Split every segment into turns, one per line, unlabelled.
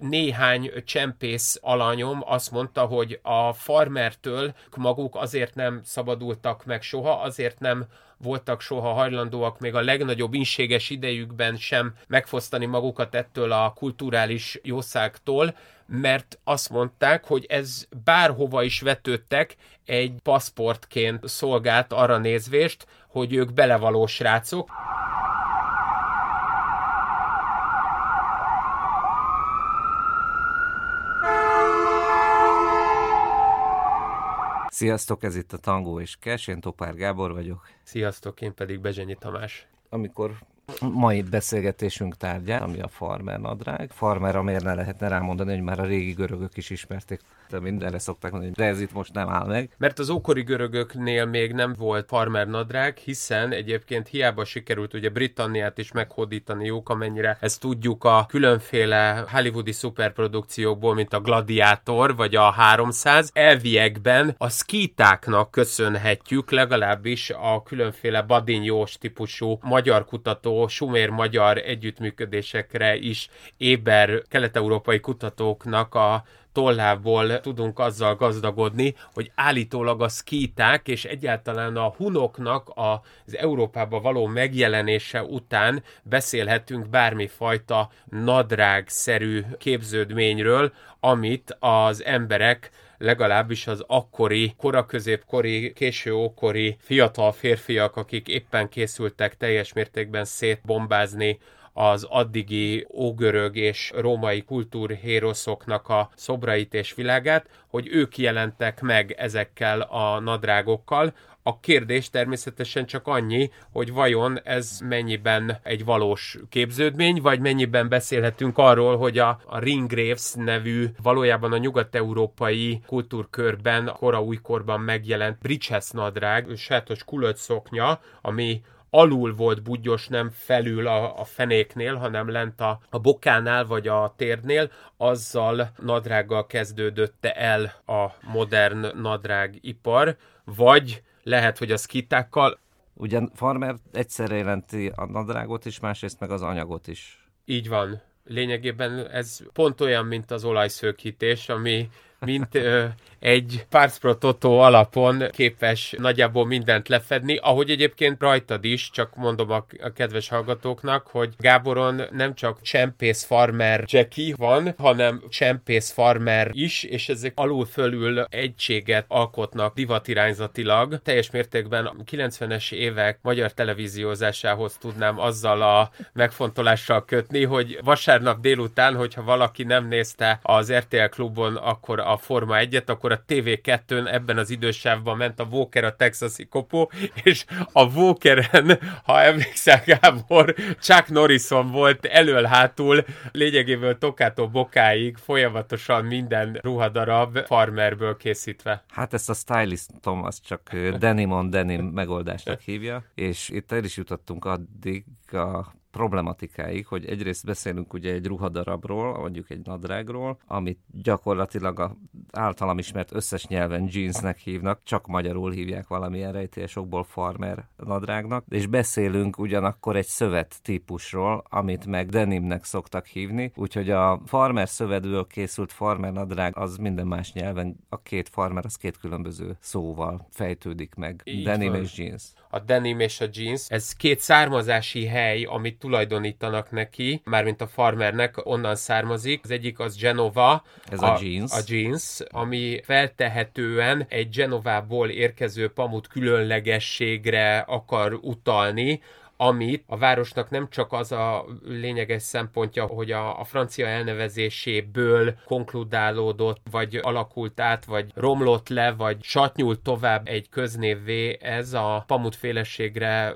néhány csempész alanyom azt mondta, hogy a farmertől maguk azért nem szabadultak meg soha, azért nem voltak soha hajlandóak még a legnagyobb inséges idejükben sem megfosztani magukat ettől a kulturális jószágtól, mert azt mondták, hogy ez bárhova is vetődtek, egy paszportként szolgált arra nézvést, hogy ők belevaló srácok.
Sziasztok, ez itt a Tangó és Kes, én Topár Gábor vagyok.
Sziasztok, én pedig Bezsenyi Tamás.
Amikor mai beszélgetésünk tárgya, ami a farmer nadrág. Farmer, miért ne lehetne rámondani, hogy már a régi görögök is ismerték mindenre szokták mondani, de ez itt most nem áll meg.
Mert az ókori görögöknél még nem volt farmer nadrág, hiszen egyébként hiába sikerült ugye Britanniát is meghódítaniuk, amennyire ezt tudjuk a különféle hollywoodi szuperprodukciókból, mint a Gladiátor vagy a 300, elviekben a skítáknak köszönhetjük legalábbis a különféle badinyós típusú magyar kutató, sumér-magyar együttműködésekre is éber kelet-európai kutatóknak a tollából tudunk azzal gazdagodni, hogy állítólag a szkíták és egyáltalán a hunoknak az Európába való megjelenése után beszélhetünk bármifajta nadrágszerű képződményről, amit az emberek legalábbis az akkori, koraközépkori, késő ókori fiatal férfiak, akik éppen készültek teljes mértékben szétbombázni az addigi ógörög és római kultúrhéroszoknak a szobrait és világát, hogy ők jelentek meg ezekkel a nadrágokkal, a kérdés természetesen csak annyi, hogy vajon ez mennyiben egy valós képződmény, vagy mennyiben beszélhetünk arról, hogy a, a Ringgraves nevű, valójában a nyugat-európai kultúrkörben, kora újkorban megjelent bridges nadrág, sátos kulöt ami alul volt budgyos, nem felül a, a fenéknél, hanem lent a, a bokánál vagy a térdnél, azzal nadrággal kezdődötte el a modern nadrágipar, vagy lehet, hogy a skitákkal.
Ugyan farmer egyszerre jelenti a nadrágot is, másrészt meg az anyagot is.
Így van. Lényegében ez pont olyan, mint az olajszőkítés, ami mint ö, egy Parts alapon képes nagyjából mindent lefedni, ahogy egyébként rajtad is, csak mondom a, a kedves hallgatóknak, hogy Gáboron nem csak csempész farmer Jackie van, hanem csempész farmer is, és ezek alul fölül egységet alkotnak divatirányzatilag. Teljes mértékben a 90-es évek magyar televíziózásához tudnám azzal a megfontolással kötni, hogy vasárnap délután, hogyha valaki nem nézte az RTL klubon, akkor a Forma 1-et, akkor a TV2-n ebben az idősávban ment a Walker a texasi kopó, és a Walkeren, ha emlékszel Gábor, Chuck Norrison volt elől-hátul, lényegéből tokától bokáig folyamatosan minden ruhadarab farmerből készítve.
Hát ezt a stylistom az csak denim on denim megoldásnak hívja, és itt el is jutottunk addig a problematikáig, hogy egyrészt beszélünk ugye egy ruhadarabról, mondjuk egy nadrágról, amit gyakorlatilag a általam ismert összes nyelven jeansnek hívnak, csak magyarul hívják valamilyen rejtélyesokból farmer nadrágnak, és beszélünk ugyanakkor egy szövet típusról, amit meg denimnek szoktak hívni, úgyhogy a farmer szövetből készült farmer nadrág az minden más nyelven, a két farmer az két különböző szóval fejtődik meg. Így denim van. és jeans.
A denim és a jeans, ez két származási hely, amit tulajdonítanak neki, mármint a farmernek, onnan származik. Az egyik az Genova.
Ez a, a jeans.
A jeans, ami feltehetően egy Genovából érkező pamut különlegességre akar utalni, amit a városnak nem csak az a lényeges szempontja, hogy a, a francia elnevezéséből konkludálódott, vagy alakult át, vagy romlott le, vagy satnyult tovább egy köznévvé ez a pamutféleségre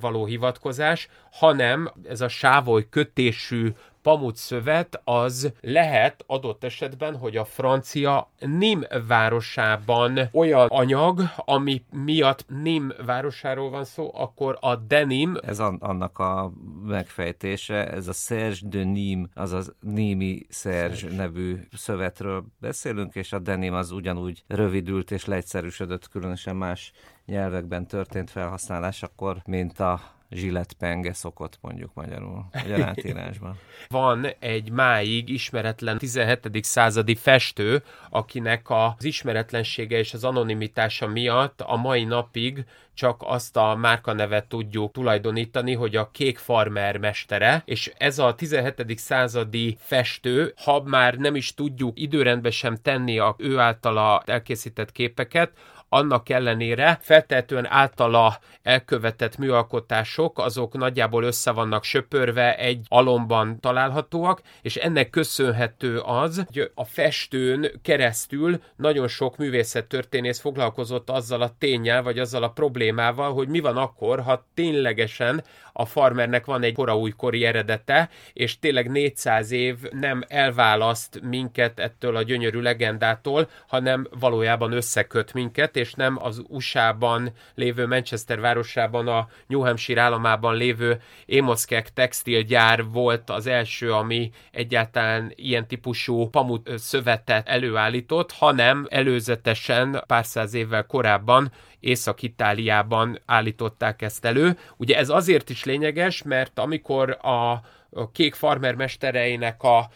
való hivatkozás, hanem ez a sávoly kötésű pamutszövet az lehet adott esetben, hogy a francia Nim városában olyan anyag, ami miatt Nim városáról van szó, akkor a denim...
Ez an- annak a megfejtése, ez a Serge de Nim, azaz Nimi Serge, Serge. nevű szövetről beszélünk, és a denim az ugyanúgy rövidült és leegyszerűsödött, különösen más nyelvekben történt felhasználás, akkor mint a zsilletpenge szokott mondjuk magyarul, vagy átírásban.
Van egy máig ismeretlen 17. századi festő, akinek az ismeretlensége és az anonimitása miatt a mai napig csak azt a márkanevet tudjuk tulajdonítani, hogy a kék farmer mestere, és ez a 17. századi festő, ha már nem is tudjuk időrendbe sem tenni a ő általa elkészített képeket, annak ellenére feltehetően általa elkövetett műalkotások, azok nagyjából össze vannak söpörve, egy alomban találhatóak, és ennek köszönhető az, hogy a festőn keresztül nagyon sok művészettörténész foglalkozott azzal a tényel, vagy azzal a problémával, hogy mi van akkor, ha ténylegesen a farmernek van egy koraújkori eredete, és tényleg 400 év nem elválaszt minket ettől a gyönyörű legendától, hanem valójában összeköt minket, és nem az USA-ban lévő Manchester városában, a New Hampshire államában lévő Émoszkek textilgyár volt az első, ami egyáltalán ilyen típusú pamut szövetet előállított, hanem előzetesen pár száz évvel korábban Észak-Itáliában állították ezt elő. Ugye ez azért is lényeges, mert amikor a, a kék farmer mestereinek a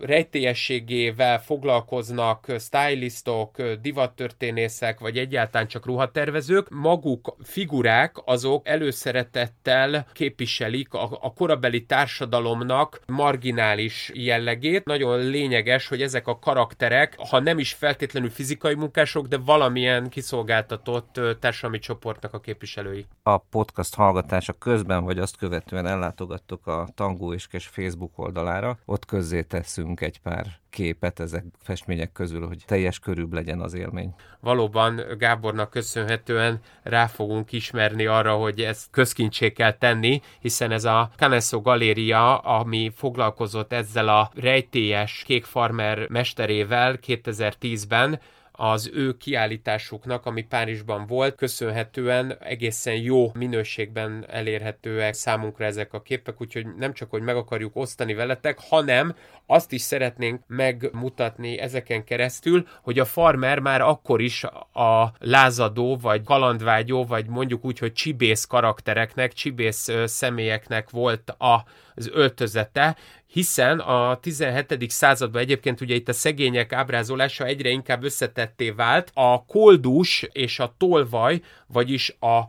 rejtélyességével foglalkoznak stylistok, divattörténészek, vagy egyáltalán csak ruhatervezők, maguk figurák azok előszeretettel képviselik a, a korabeli társadalomnak marginális jellegét. Nagyon lényeges, hogy ezek a karakterek, ha nem is feltétlenül fizikai munkások, de valamilyen kiszolgáltatott társadalmi csoportnak a képviselői.
A podcast hallgatása közben, vagy azt követően ellátogattok a Tangó és Kes Facebook oldalára, ott közzé teszünk egy pár képet ezek festmények közül, hogy teljes körűbb legyen az élmény.
Valóban Gábornak köszönhetően rá fogunk ismerni arra, hogy ezt közkincsé kell tenni, hiszen ez a Canesso Galéria, ami foglalkozott ezzel a rejtélyes kékfarmer mesterével 2010-ben, az ő kiállításuknak, ami Párizsban volt, köszönhetően egészen jó minőségben elérhetőek számunkra ezek a képek, úgyhogy nem csak, hogy meg akarjuk osztani veletek, hanem azt is szeretnénk megmutatni ezeken keresztül, hogy a farmer már akkor is a lázadó, vagy kalandvágyó, vagy mondjuk úgy, hogy csibész karaktereknek, csibész személyeknek volt a az öltözete, hiszen a 17. században egyébként ugye itt a szegények ábrázolása egyre inkább összetetté vált. A koldus és a tolvaj, vagyis a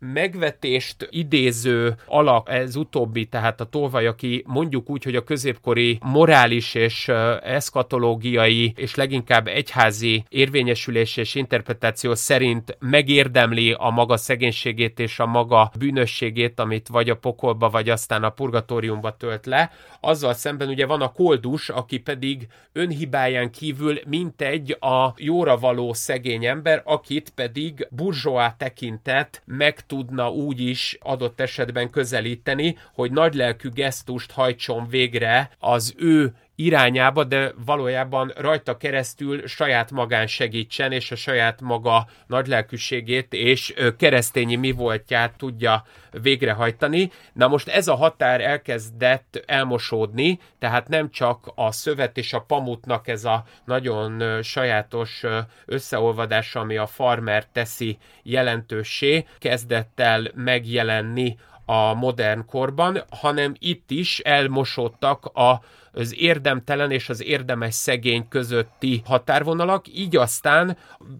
megvetést idéző alak, ez utóbbi, tehát a tolvaj, aki mondjuk úgy, hogy a középkori morális és eszkatológiai és leginkább egyházi érvényesülés és interpretáció szerint megérdemli a maga szegénységét és a maga bűnösségét, amit vagy a pokolba, vagy aztán a purgatóriumba tölt le. Azzal szemben ugye van a koldus, aki pedig önhibáján kívül mintegy a jóra való szegény ember, akit pedig burzsóá tekintett meg tudna úgy is adott esetben közelíteni, hogy nagylelkű gesztust hajtson végre az ő irányába, de valójában rajta keresztül saját magán segítsen, és a saját maga nagylelkűségét és keresztényi mi voltját tudja végrehajtani. Na most ez a határ elkezdett elmosódni, tehát nem csak a szövet és a pamutnak ez a nagyon sajátos összeolvadás, ami a farmer teszi jelentőssé, kezdett el megjelenni a modern korban, hanem itt is elmosódtak a az érdemtelen és az érdemes szegény közötti határvonalak, így aztán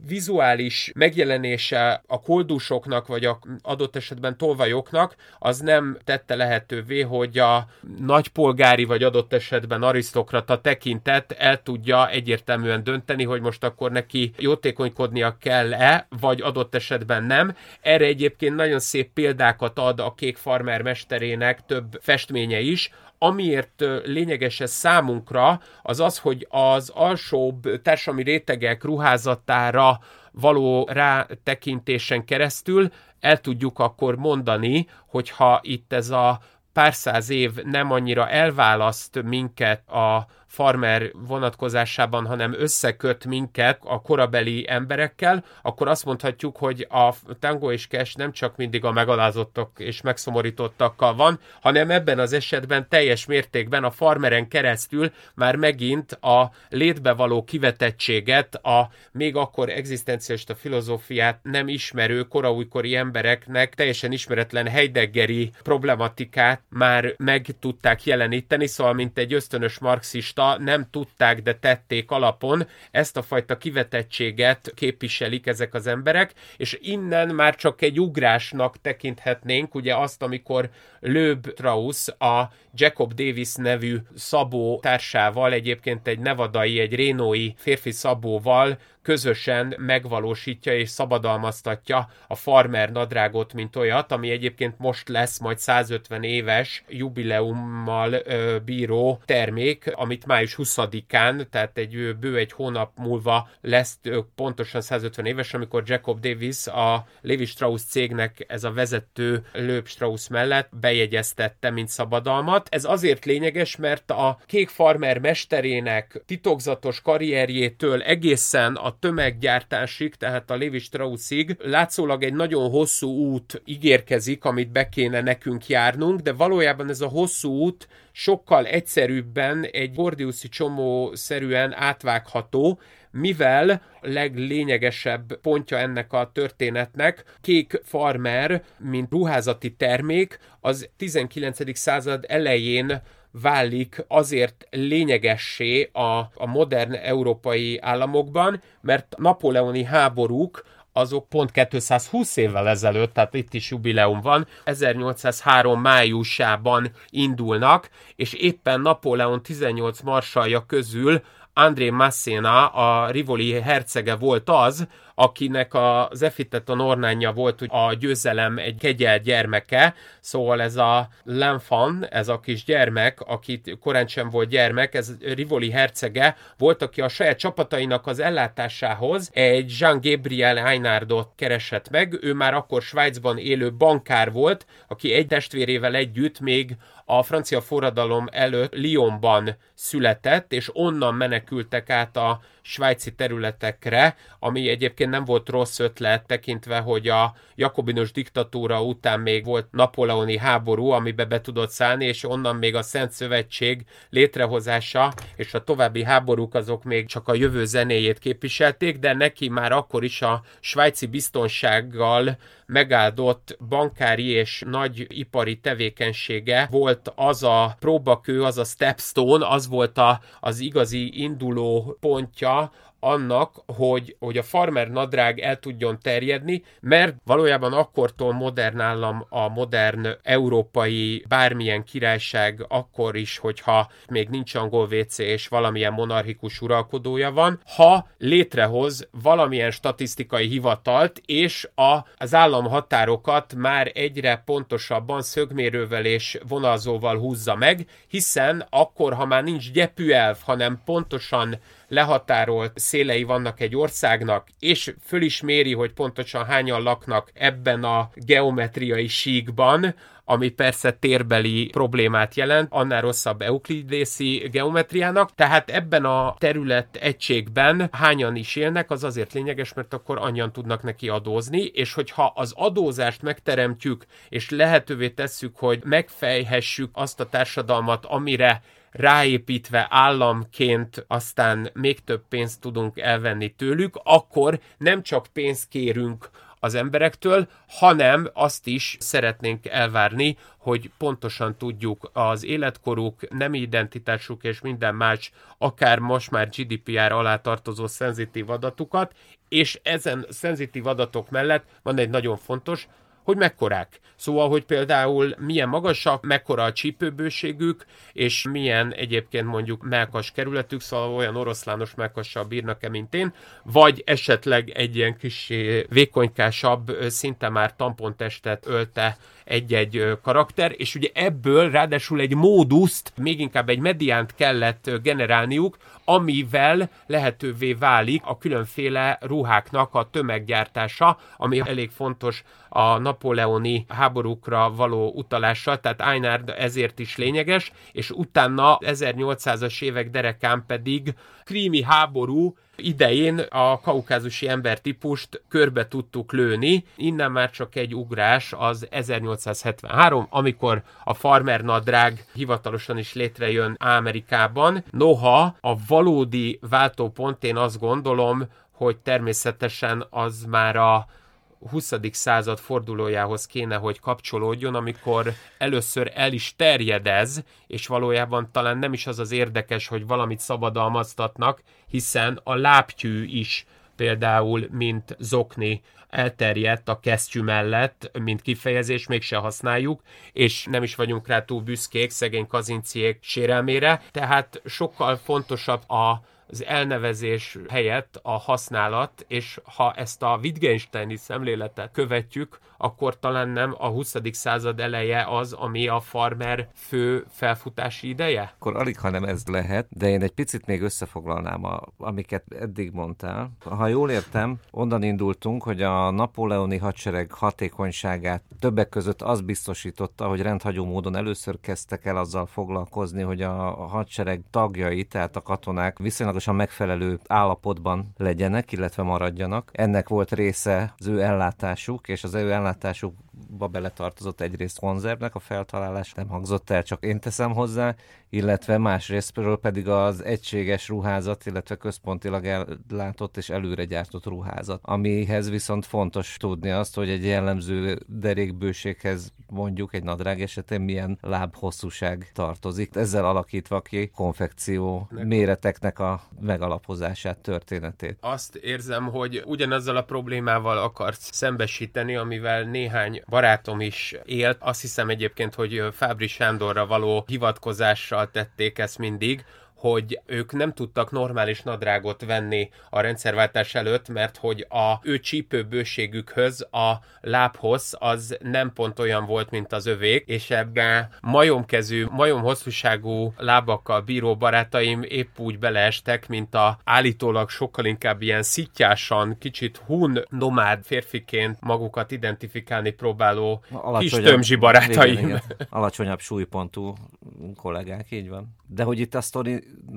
vizuális megjelenése a koldusoknak, vagy a adott esetben tolvajoknak, az nem tette lehetővé, hogy a nagypolgári, vagy adott esetben arisztokrata tekintet el tudja egyértelműen dönteni, hogy most akkor neki jótékonykodnia kell-e, vagy adott esetben nem. Erre egyébként nagyon szép példákat ad a kék farmer mesterének több festménye is, amiért lényeges ez számunkra, az az, hogy az alsóbb társadalmi rétegek ruházatára való rátekintésen keresztül el tudjuk akkor mondani, hogyha itt ez a pár száz év nem annyira elválaszt minket a farmer vonatkozásában, hanem összeköt minket a korabeli emberekkel, akkor azt mondhatjuk, hogy a Tango és Cash nem csak mindig a megalázottak és megszomorítottakkal van, hanem ebben az esetben teljes mértékben a farmeren keresztül már megint a létbe való kivetettséget, a még akkor egzisztencialista filozófiát nem ismerő koraújkori embereknek teljesen ismeretlen Heideggeri problematikát már meg tudták jeleníteni, szóval mint egy ösztönös marxista nem tudták, de tették alapon. Ezt a fajta kivetettséget képviselik ezek az emberek, és innen már csak egy ugrásnak tekinthetnénk, ugye azt, amikor Löb Strauss a Jacob Davis nevű szabó társával, egyébként egy nevadai, egy rénói férfi szabóval közösen megvalósítja és szabadalmaztatja a farmer nadrágot, mint olyat, ami egyébként most lesz majd 150 éves jubileummal ö, bíró termék, amit május 20-án, tehát egy bő egy hónap múlva lesz ö, pontosan 150 éves, amikor Jacob Davis a Levi Strauss cégnek ez a vezető Löb Strauss mellett bejegyeztette, mint szabadalmat. Ez azért lényeges, mert a kék farmer mesterének titokzatos karrierjétől egészen a tömeggyártásig, tehát a Levi Straussig látszólag egy nagyon hosszú út ígérkezik, amit be kéne nekünk járnunk, de valójában ez a hosszú út sokkal egyszerűbben egy Gordiuszi csomó szerűen átvágható, mivel leglényegesebb pontja ennek a történetnek, kék farmer, mint ruházati termék, az 19. század elején válik azért lényegessé a, a modern európai államokban, mert napóleoni háborúk azok pont 220 évvel ezelőtt, tehát itt is jubileum van, 1803 májusában indulnak, és éppen Napóleon 18 marsalja közül André Massena, a Rivoli hercege volt az, akinek az Effiteton ornánja volt a győzelem egy kegyel gyermeke, szóval ez a Lenfan, ez a kis gyermek, akit korán sem volt gyermek, ez Rivoli hercege, volt, aki a saját csapatainak az ellátásához egy Jean-Gabriel Einardot keresett meg, ő már akkor Svájcban élő bankár volt, aki egy testvérével együtt még a francia forradalom előtt Lyonban született, és onnan menekültek át a svájci területekre, ami egyébként nem volt rossz ötlet, tekintve, hogy a jakobinus diktatúra után még volt napoleoni háború, amibe be tudott szállni, és onnan még a Szent Szövetség létrehozása és a további háborúk azok még csak a jövő zenéjét képviselték, de neki már akkor is a svájci biztonsággal megáldott bankári és nagy ipari tevékenysége volt az a próbakő, az a stepstone, az volt a, az igazi induló pontja annak, hogy, hogy a farmer nadrág el tudjon terjedni, mert valójában akkortól modern állam a modern európai bármilyen királyság akkor is, hogyha még nincs angol WC és valamilyen monarchikus uralkodója van, ha létrehoz valamilyen statisztikai hivatalt, és a, az államhatárokat már egyre pontosabban szögmérővel és vonalzóval húzza meg, hiszen akkor, ha már nincs gyepűelv, hanem pontosan lehatárolt szélei vannak egy országnak, és föl is méri, hogy pontosan hányan laknak ebben a geometriai síkban, ami persze térbeli problémát jelent, annál rosszabb euklidészi geometriának, tehát ebben a terület egységben hányan is élnek, az azért lényeges, mert akkor annyian tudnak neki adózni, és hogyha az adózást megteremtjük, és lehetővé tesszük, hogy megfejhessük azt a társadalmat, amire ráépítve államként aztán még több pénzt tudunk elvenni tőlük, akkor nem csak pénzt kérünk az emberektől, hanem azt is szeretnénk elvárni, hogy pontosan tudjuk az életkoruk, nem identitásuk és minden más, akár most már GDPR alá tartozó szenzitív adatukat, és ezen szenzitív adatok mellett van egy nagyon fontos, hogy mekkorák. Szóval, hogy például milyen magasak, mekkora a csípőbőségük, és milyen egyébként mondjuk melkas kerületük, szóval olyan oroszlános melkassal bírnak-e, mint én, vagy esetleg egy ilyen kis vékonykásabb, szinte már tampontestet ölte egy-egy karakter, és ugye ebből ráadásul egy móduszt, még inkább egy mediánt kellett generálniuk, amivel lehetővé válik a különféle ruháknak a tömeggyártása, ami elég fontos a napóleoni háborúkra való utalással, tehát Einard ezért is lényeges, és utána 1800-as évek derekán pedig krími háború idején a kaukázusi embertípust körbe tudtuk lőni, innen már csak egy ugrás az 1873, amikor a farmer nadrág hivatalosan is létrejön Amerikában. Noha a valódi váltópont én azt gondolom, hogy természetesen az már a 20. század fordulójához kéne, hogy kapcsolódjon, amikor először el is terjedez, és valójában talán nem is az az érdekes, hogy valamit szabadalmaztatnak, hiszen a lábtyű is például, mint zokni elterjedt a kesztyű mellett, mint kifejezés, mégse használjuk, és nem is vagyunk rá túl büszkék szegény kazinciék sérelmére, tehát sokkal fontosabb a az elnevezés helyett a használat, és ha ezt a Wittgensteini szemléletet követjük, akkor talán nem a 20. század eleje az, ami a farmer fő felfutási ideje?
Akkor alig, ha nem ez lehet, de én egy picit még összefoglalnám, a, amiket eddig mondtál. Ha jól értem, onnan indultunk, hogy a napóleoni hadsereg hatékonyságát többek között az biztosította, hogy rendhagyó módon először kezdtek el azzal foglalkozni, hogy a hadsereg tagjai, tehát a katonák viszonylagosan megfelelő állapotban legyenek, illetve maradjanak. Ennek volt része az ő ellátásuk, és az ő ellátásuk ellátásukba beletartozott egyrészt konzervnek a feltalálás, nem hangzott el, csak én teszem hozzá, illetve másrésztről pedig az egységes ruházat, illetve központilag ellátott és előre gyártott ruházat, amihez viszont fontos tudni azt, hogy egy jellemző derékbőséghez mondjuk egy nadrág esetén milyen lábhosszúság tartozik, ezzel alakítva ki konfekció méreteknek a megalapozását, történetét.
Azt érzem, hogy ugyanazzal a problémával akarsz szembesíteni, amivel néhány barátom is élt. Azt hiszem egyébként, hogy Fábri Sándorra való hivatkozással tették ezt mindig, hogy ők nem tudtak normális nadrágot venni a rendszerváltás előtt, mert hogy a ő csípőbőségükhöz a lábhoz az nem pont olyan volt, mint az övék, és ebben majomkezű, majom hosszúságú lábakkal bíró barátaim épp úgy beleestek, mint a állítólag sokkal inkább ilyen szittyásan, kicsit hun nomád férfiként magukat identifikálni próbáló kis tömzsi barátaim. Igen, igen.
Alacsonyabb súlypontú kollégák, így van. De hogy itt a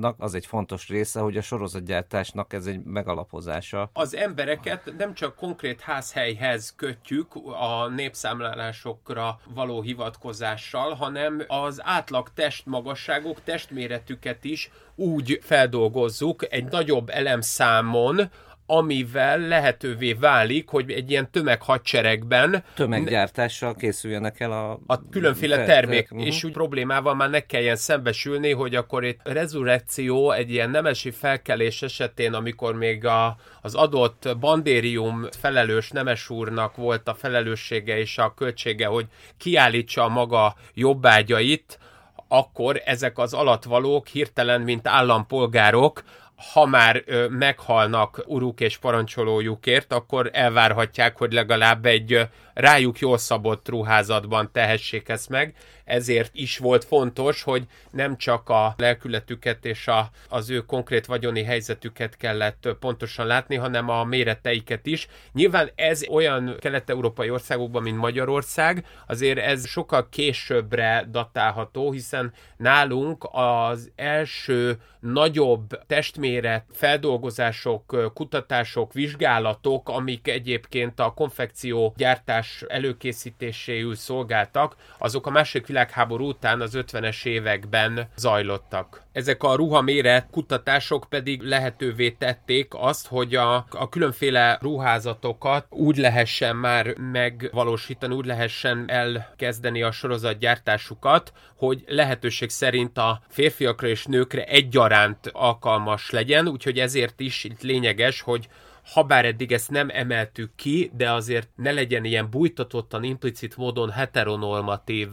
sztorinak az egy fontos része, hogy a sorozatgyártásnak ez egy megalapozása.
Az embereket nem csak konkrét házhelyhez kötjük a népszámlálásokra való hivatkozással, hanem az átlag testmagasságok, testméretüket is úgy feldolgozzuk egy nagyobb elemszámon, amivel lehetővé válik, hogy egy ilyen tömeghadseregben
tömeggyártással készüljenek el a,
a különféle fel, termék, uh-huh. és úgy problémával már ne kelljen szembesülni, hogy akkor itt rezurekció egy ilyen nemesi felkelés esetén, amikor még a, az adott bandérium felelős nemes úrnak volt a felelőssége és a költsége, hogy kiállítsa a maga jobbágyait, akkor ezek az alatvalók hirtelen, mint állampolgárok, ha már ö, meghalnak uruk és parancsolójukért, akkor elvárhatják, hogy legalább egy rájuk jól szabott ruházatban tehessék ezt meg, ezért is volt fontos, hogy nem csak a lelkületüket és a, az ő konkrét vagyoni helyzetüket kellett pontosan látni, hanem a méreteiket is. Nyilván ez olyan kelet-európai országokban, mint Magyarország, azért ez sokkal későbbre datálható, hiszen nálunk az első nagyobb testméret feldolgozások, kutatások, vizsgálatok, amik egyébként a konfekció gyártás előkészítéséül szolgáltak, azok a második világháború után az 50-es években zajlottak. Ezek a ruhaméret kutatások pedig lehetővé tették azt, hogy a, a különféle ruházatokat úgy lehessen már megvalósítani, úgy lehessen elkezdeni a sorozatgyártásukat, hogy lehetőség szerint a férfiakra és nőkre egyaránt alkalmas legyen, úgyhogy ezért is itt lényeges, hogy ha bár eddig ezt nem emeltük ki, de azért ne legyen ilyen bújtatottan, implicit módon heteronormatív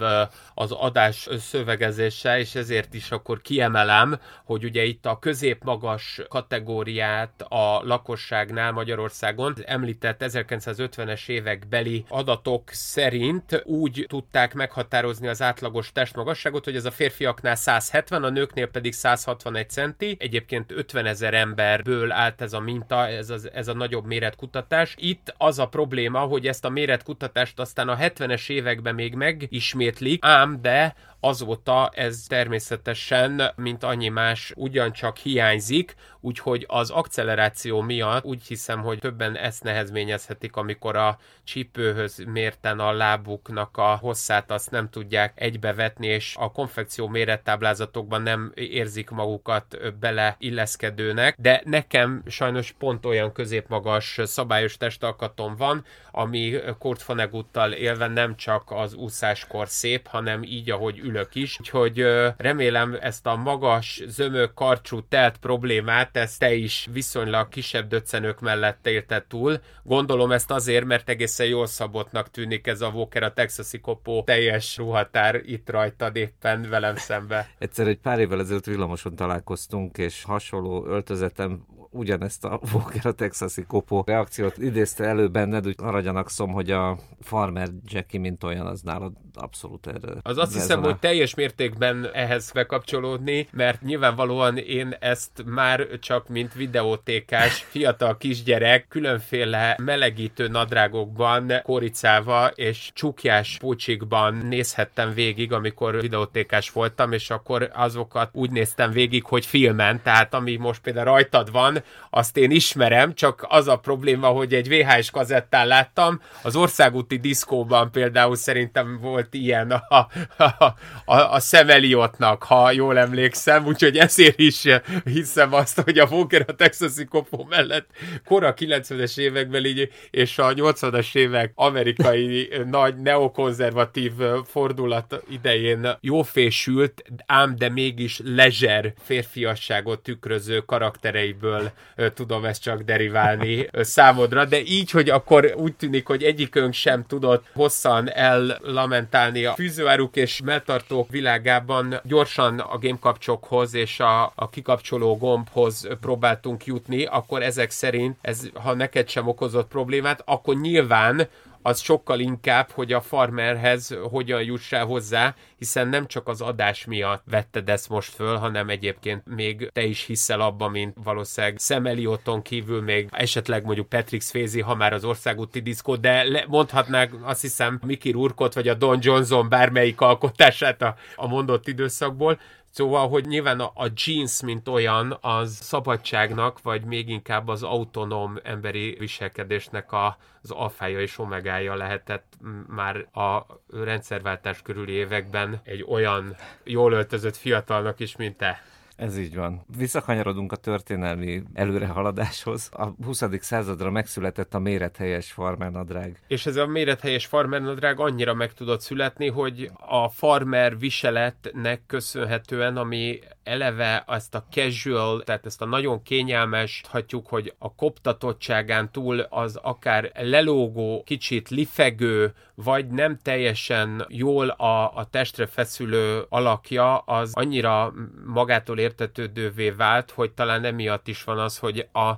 az adás szövegezése, és ezért is akkor kiemelem hogy ugye itt a középmagas kategóriát a lakosságnál Magyarországon említett 1950-es évek beli adatok szerint úgy tudták meghatározni az átlagos testmagasságot, hogy ez a férfiaknál 170, a nőknél pedig 161 centi. Egyébként 50 ezer emberből állt ez a minta, ez, az, ez a nagyobb méretkutatás. Itt az a probléma, hogy ezt a méretkutatást aztán a 70-es években még megismétlik, ám de azóta ez természetesen, mint annyi más, ugyancsak hiányzik, úgyhogy az acceleráció miatt úgy hiszem, hogy többen ezt nehezményezhetik, amikor a csípőhöz mérten a lábuknak a hosszát azt nem tudják egybevetni, és a konfekció mérettáblázatokban nem érzik magukat bele illeszkedőnek, de nekem sajnos pont olyan középmagas szabályos testalkatom van, ami Kurt Voneguttal élve nem csak az úszáskor szép, hanem így, ahogy ülök is. Úgyhogy remélem ezt a magas, zömök, karcsú, telt problémát, ezt te is viszonylag kisebb döccenők mellett élted túl. Gondolom ezt azért, mert egészen jól szabottnak tűnik ez a Walker a texasi kopó teljes ruhatár itt rajtad éppen velem szembe.
Egyszer egy pár évvel ezelőtt villamoson találkoztunk, és hasonló öltözetem ugyanezt a Walker a texasi kopó reakciót idézte elő benned, úgy arra gyanakszom, hogy a Farmer Jackie, mint olyan, az nálad abszolút erre.
Az azt hiszem, hogy teljes mértékben ehhez bekapcsolódni, mert nyilvánvalóan én ezt már csak mint videótékás fiatal kisgyerek különféle melegítő nadrágokban, koricával és csukjás púcsikban nézhettem végig, amikor videótékás voltam, és akkor azokat úgy néztem végig, hogy filmen, tehát ami most például rajtad van, azt én ismerem, csak az a probléma, hogy egy VHS kazettán láttam, az országúti diszkóban például szerintem volt ilyen a, a, a, a Szemeliotnak, ha jól emlékszem, úgyhogy ezért is hiszem azt, hogy a Walker a texasi kopó mellett kora 90-es években így, és a 80-as évek amerikai nagy neokonzervatív fordulat idején jófésült, ám de mégis lezser férfiasságot tükröző karaktereiből tudom ezt csak deriválni számodra, de így, hogy akkor úgy tűnik, hogy egyikünk sem tudott hosszan ellamentálni a fűzőáruk és melltartók világában gyorsan a gamekapcsokhoz és a, a kikapcsoló gombhoz próbáltunk jutni, akkor ezek szerint ez, ha neked sem okozott problémát, akkor nyilván az sokkal inkább, hogy a farmerhez hogyan jussál hozzá, hiszen nem csak az adás miatt vetted ezt most föl, hanem egyébként még te is hiszel abban, mint valószínűleg Szemelioton kívül még esetleg mondjuk Patrick Swayze, ha már az országúti diszkó, de le, mondhatnák azt hiszem Mickey Rourke-ot, vagy a Don Johnson bármelyik alkotását a, a mondott időszakból, Szóval, hogy nyilván a, a jeans, mint olyan, az szabadságnak, vagy még inkább az autonóm emberi viselkedésnek a, az alfája és omegája lehetett már a rendszerváltás körüli években egy olyan jól öltözött fiatalnak is, mint te.
Ez így van. Visszakanyarodunk a történelmi előrehaladáshoz. A 20. századra megszületett a mérethelyes farmernadrág.
És ez a mérethelyes farmernadrág annyira meg tudott születni, hogy a farmer viseletnek köszönhetően, ami eleve ezt a casual, tehát ezt a nagyon kényelmes, hatjuk, hogy a koptatottságán túl az akár lelógó, kicsit lifegő, vagy nem teljesen jól a, a testre feszülő alakja, az annyira magától értetődővé vált, hogy talán emiatt is van az, hogy a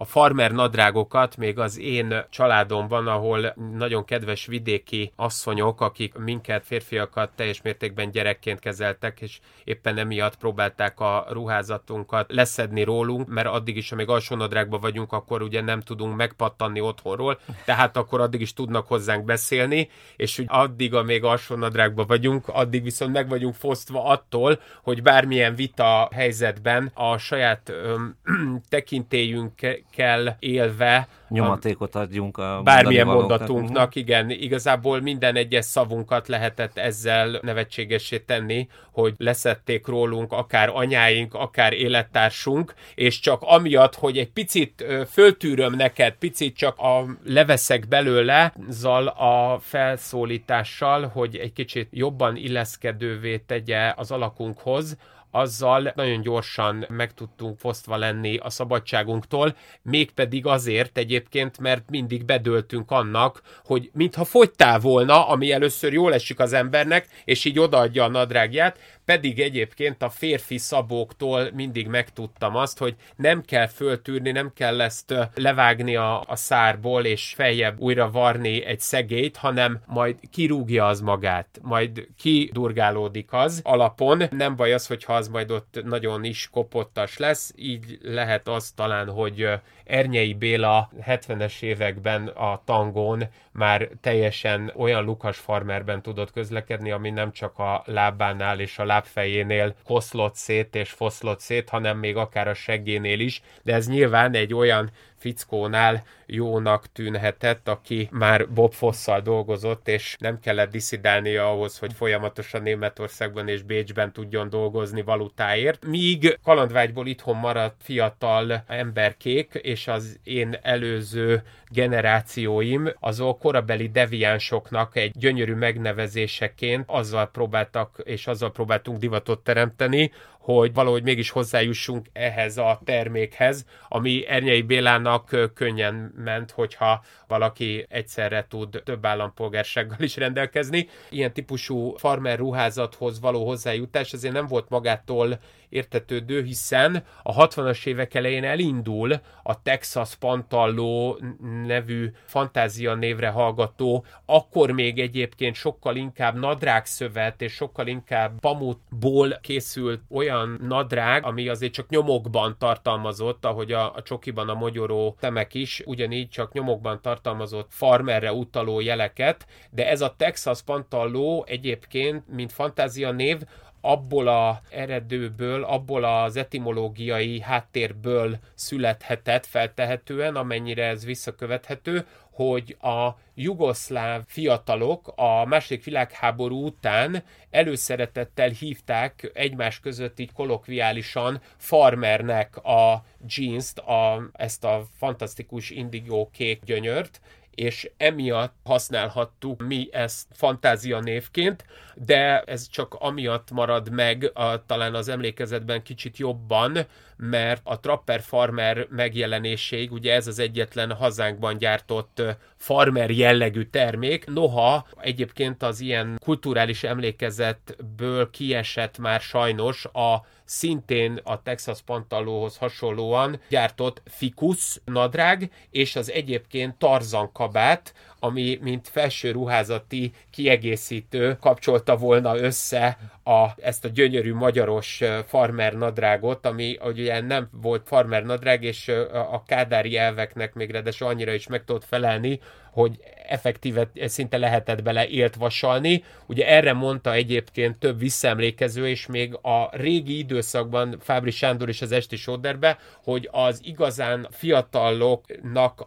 a farmer nadrágokat még az én családomban, ahol nagyon kedves vidéki asszonyok, akik minket, férfiakat teljes mértékben gyerekként kezeltek, és éppen emiatt próbálták a ruházatunkat leszedni rólunk, mert addig is, amíg alsó nadrágban vagyunk, akkor ugye nem tudunk megpattanni otthonról, tehát akkor addig is tudnak hozzánk beszélni, és úgy addig, amíg alsó nadrágban vagyunk, addig viszont meg vagyunk fosztva attól, hogy bármilyen vita helyzetben a saját öm, tekintélyünk kell élve
nyomatékot adjunk a
bármilyen mondatunknak, igen, igazából minden egyes szavunkat lehetett ezzel nevetségessé tenni, hogy leszették rólunk akár anyáink, akár élettársunk, és csak amiatt, hogy egy picit föltűröm neked, picit csak a leveszek belőle, zal a felszólítással, hogy egy kicsit jobban illeszkedővé tegye az alakunkhoz, azzal nagyon gyorsan meg tudtunk fosztva lenni a szabadságunktól, mégpedig azért egyébként, mert mindig bedöltünk annak, hogy mintha fogytál volna, ami először jól esik az embernek, és így odaadja a nadrágját, pedig egyébként a férfi szabóktól mindig megtudtam azt, hogy nem kell föltűrni, nem kell ezt levágni a, a szárból, és feljebb újra varni egy szegélyt, hanem majd kirúgja az magát, majd kidurgálódik az alapon. Nem baj az, hogyha az majd ott nagyon is kopottas lesz, így lehet az talán, hogy Ernyei Béla 70-es években a tangón már teljesen olyan Lukas farmerben tudott közlekedni, ami nem csak a lábánál és a lábfejénél koszlott szét és foszlott szét, hanem még akár a seggénél is, de ez nyilván egy olyan fickónál jónak tűnhetett, aki már Bob Fosszal dolgozott, és nem kellett diszidálnia ahhoz, hogy folyamatosan Németországban és Bécsben tudjon dolgozni valutáért. Míg kalandvágyból itthon maradt fiatal emberkék, és az én előző generációim, azok korabeli deviánsoknak egy gyönyörű megnevezéseként azzal próbáltak, és azzal próbáltunk divatot teremteni, hogy valahogy mégis hozzájussunk ehhez a termékhez, ami Ernyei Bélának könnyen ment, hogyha valaki egyszerre tud több állampolgársággal is rendelkezni. Ilyen típusú farmer ruházathoz való hozzájutás azért nem volt magától értetődő, hiszen a 60-as évek elején elindul a Texas Pantalló nevű fantázia névre hallgató, akkor még egyébként sokkal inkább nadrágszövet és sokkal inkább pamutból készült olyan nadrág, ami azért csak nyomokban tartalmazott, ahogy a, a csokiban a mogyoró temek is, ugyanígy csak nyomokban tartalmazott farmerre utaló jeleket, de ez a Texas Pantalló egyébként, mint fantázia név, abból a eredőből, abból az etimológiai háttérből születhetett feltehetően, amennyire ez visszakövethető, hogy a jugoszláv fiatalok a második világháború után előszeretettel hívták egymás között így kolokviálisan farmernek a jeans-t, a, ezt a fantasztikus indigó kék gyönyört, és emiatt használhattuk mi ezt fantázia névként, de ez csak amiatt marad meg a, talán az emlékezetben kicsit jobban, mert a Trapper Farmer megjelenéséig, ugye ez az egyetlen hazánkban gyártott farmer jellegű termék, noha egyébként az ilyen kulturális emlékezetből kiesett már sajnos a szintén a Texas Pantallóhoz hasonlóan gyártott Ficus nadrág, és az egyébként Tarzan kabát, ami mint felső ruházati kiegészítő kapcsolta volna össze a, ezt a gyönyörű magyaros farmer nadrágot, ami ugye nem volt farmer nadrág, és a kádári elveknek még de annyira is meg tudott felelni, hogy effektíve szinte lehetett bele élt vasalni. Ugye erre mondta egyébként több visszaemlékező, és még a régi időszakban Fábri Sándor is az Esti Sóderbe, hogy az igazán fiataloknak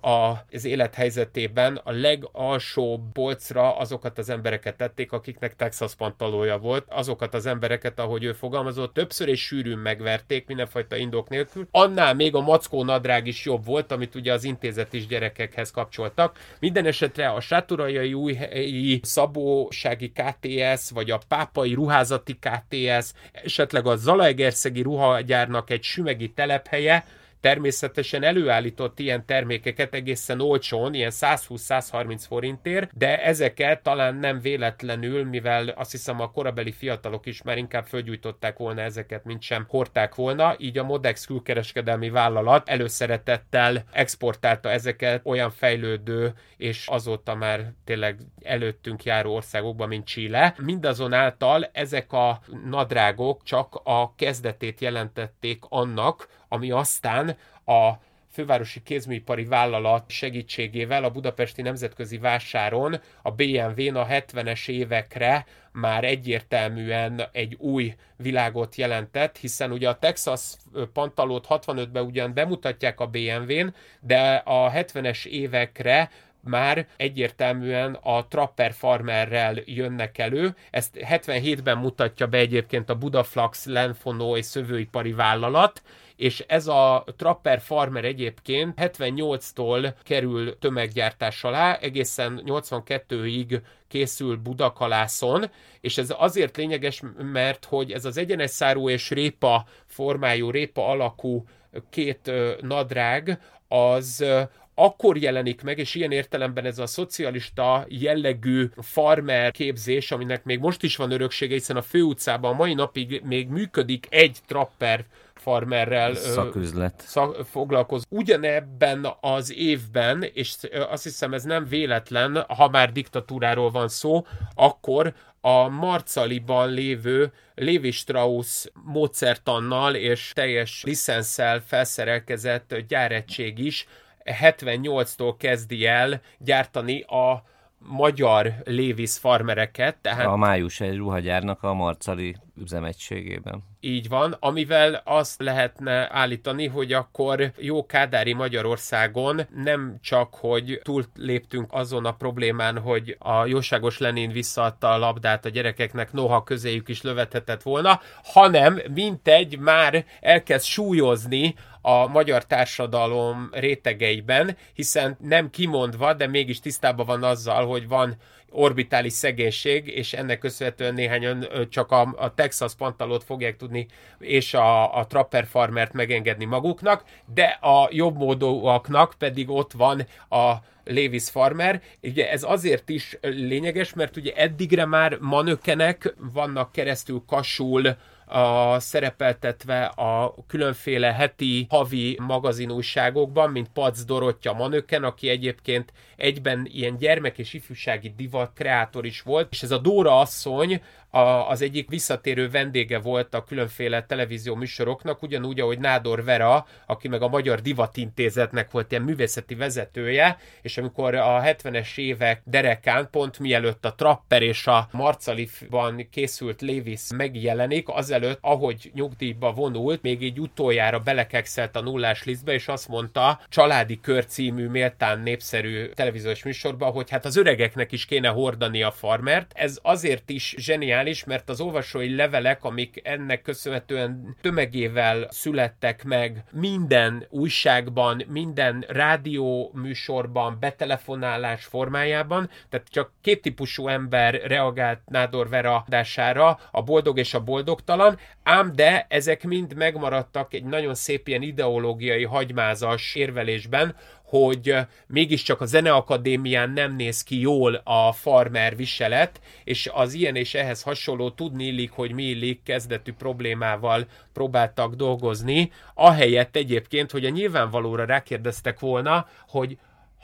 az élethelyzetében a legalsó polcra azokat az embereket tették, akiknek Texas pantalója volt, azokat az embereket, ahogy ő fogalmazott, többször és sűrűn megverték, mindenfajta indok nélkül. Annál még a mackó nadrág is jobb volt, amit ugye az intézet is gyerekekhez kapcsoltak. Minden esetre a sátorajai újhelyi szabósági KTS, vagy a pápai ruházati KTS, esetleg a Zalaegerszegi ruhagyárnak egy sümegi telephelye, természetesen előállított ilyen termékeket egészen olcsón, ilyen 120-130 forintért, de ezeket talán nem véletlenül, mivel azt hiszem a korabeli fiatalok is már inkább fölgyújtották volna ezeket, mint sem hordták volna, így a Modex külkereskedelmi vállalat előszeretettel exportálta ezeket olyan fejlődő és azóta már tényleg előttünk járó országokba, mint Chile. Mindazonáltal ezek a nadrágok csak a kezdetét jelentették annak, ami aztán a fővárosi kézműipari vállalat segítségével a budapesti nemzetközi vásáron a BMW-n a 70-es évekre már egyértelműen egy új világot jelentett, hiszen ugye a Texas pantalót 65-ben ugyan bemutatják a BMW-n, de a 70-es évekre már egyértelműen a Trapper Farmerrel jönnek elő. Ezt 77-ben mutatja be egyébként a Budaflax, Lenfonó és szövőipari vállalat, és ez a Trapper Farmer egyébként 78-tól kerül tömeggyártás alá, egészen 82-ig készül Budakalászon, és ez azért lényeges, mert hogy ez az egyenes szárú és répa formájú, répa alakú két nadrág, az akkor jelenik meg, és ilyen értelemben ez a szocialista jellegű farmer képzés, aminek még most is van öröksége, hiszen a főutcában a mai napig még működik egy trapper farmerrel
szaküzlet
szak, foglalkoz. Ugyanebben az évben, és azt hiszem ez nem véletlen, ha már diktatúráról van szó, akkor a Marcaliban lévő Lévi Strauss módszertannal és teljes licenszel felszerelkezett gyárettség is 78-tól kezdi el gyártani a magyar Lévis farmereket.
Tehát a május egy ruhagyárnak a marcali üzemegységében.
Így van, amivel azt lehetne állítani, hogy akkor jó kádári Magyarországon nem csak, hogy túl léptünk azon a problémán, hogy a jóságos Lenin visszaadta a labdát a gyerekeknek, noha közéjük is lövethetett volna, hanem mintegy már elkezd súlyozni a magyar társadalom rétegeiben, hiszen nem kimondva, de mégis tisztában van azzal, hogy van orbitális szegénység, és ennek köszönhetően néhányan csak a, a Texas pantalót fogják tudni, és a, a Trapper Farmert megengedni maguknak, de a jobbmódúaknak pedig ott van a Levis Farmer. Ugye ez azért is lényeges, mert ugye eddigre már manökenek vannak keresztül kasul a, szerepeltetve a különféle heti, havi magazinújságokban, mint Pac Dorottya Manöken, aki egyébként egyben ilyen gyermek és ifjúsági divat kreátor is volt, és ez a Dóra asszony a, az egyik visszatérő vendége volt a különféle televízió műsoroknak, ugyanúgy, ahogy Nádor Vera, aki meg a Magyar Divatintézetnek volt ilyen művészeti vezetője, és amikor a 70-es évek derekán, pont mielőtt a Trapper és a Marcalifban készült Lévis megjelenik, azelőtt, ahogy nyugdíjba vonult, még így utoljára belekekszelt a nullás lisztbe, és azt mondta, Családi Kör című méltán népszerű televíziós műsorban, hogy hát az öregeknek is kéne hordani a farmert. Ez azért is zseniális, mert az olvasói levelek, amik ennek köszönhetően tömegével születtek meg minden újságban, minden rádió műsorban, betelefonálás formájában, tehát csak két típusú ember reagált Nádor Vera adására, a boldog és a boldogtalan, ám de ezek mind megmaradtak egy nagyon szép ilyen ideológiai hagymázas érvelésben, hogy mégiscsak a Zeneakadémián nem néz ki jól a farmer viselet, és az ilyen és ehhez hasonló tudni illik, hogy mi illik kezdetű problémával próbáltak dolgozni, ahelyett egyébként, hogy a nyilvánvalóra rákérdeztek volna, hogy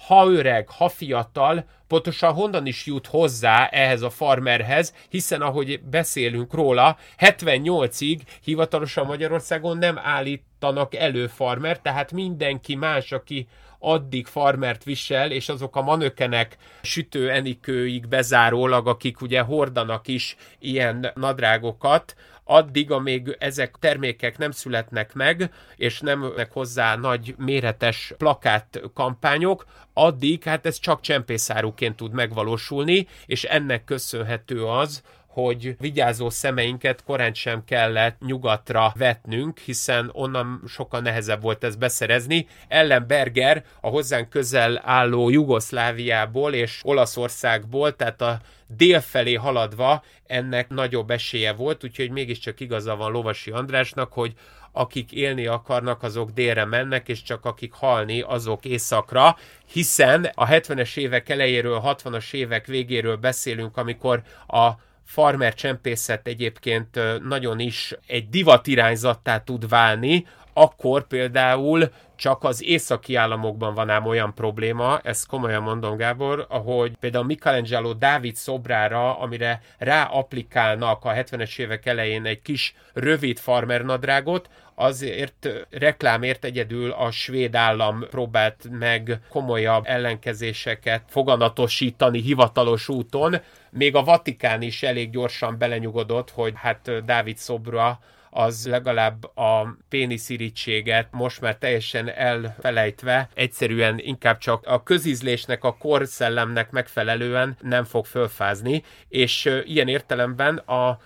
ha öreg, ha fiatal, pontosan honnan is jut hozzá ehhez a farmerhez, hiszen ahogy beszélünk róla, 78-ig hivatalosan Magyarországon nem állítanak elő farmer, tehát mindenki más, aki addig farmert visel, és azok a manökenek sütő enikőig bezárólag, akik ugye hordanak is ilyen nadrágokat, addig, amíg ezek termékek nem születnek meg, és nem hozzá nagy méretes plakát kampányok, addig hát ez csak csempészáruként tud megvalósulni, és ennek köszönhető az, hogy vigyázó szemeinket korán sem kellett nyugatra vetnünk, hiszen onnan sokkal nehezebb volt ezt beszerezni. Ellenberger a hozzánk közel álló Jugoszláviából és Olaszországból, tehát a dél felé haladva ennek nagyobb esélye volt, úgyhogy mégiscsak igaza van Lovasi Andrásnak, hogy akik élni akarnak, azok délre mennek, és csak akik halni, azok északra, hiszen a 70-es évek elejéről, 60-as évek végéről beszélünk, amikor a farmer csempészet egyébként nagyon is egy divat irányzattá tud válni, akkor például csak az északi államokban van ám olyan probléma, ezt komolyan mondom Gábor, ahogy például Michelangelo Dávid szobrára, amire ráaplikálnak a 70-es évek elején egy kis rövid farmer nadrágot, azért reklámért egyedül a svéd állam próbált meg komolyabb ellenkezéseket foganatosítani hivatalos úton, még a Vatikán is elég gyorsan belenyugodott, hogy hát Dávid szobra az legalább a péniszirítséget most már teljesen elfelejtve, egyszerűen inkább csak a közízlésnek, a korszellemnek megfelelően nem fog fölfázni, és ilyen értelemben a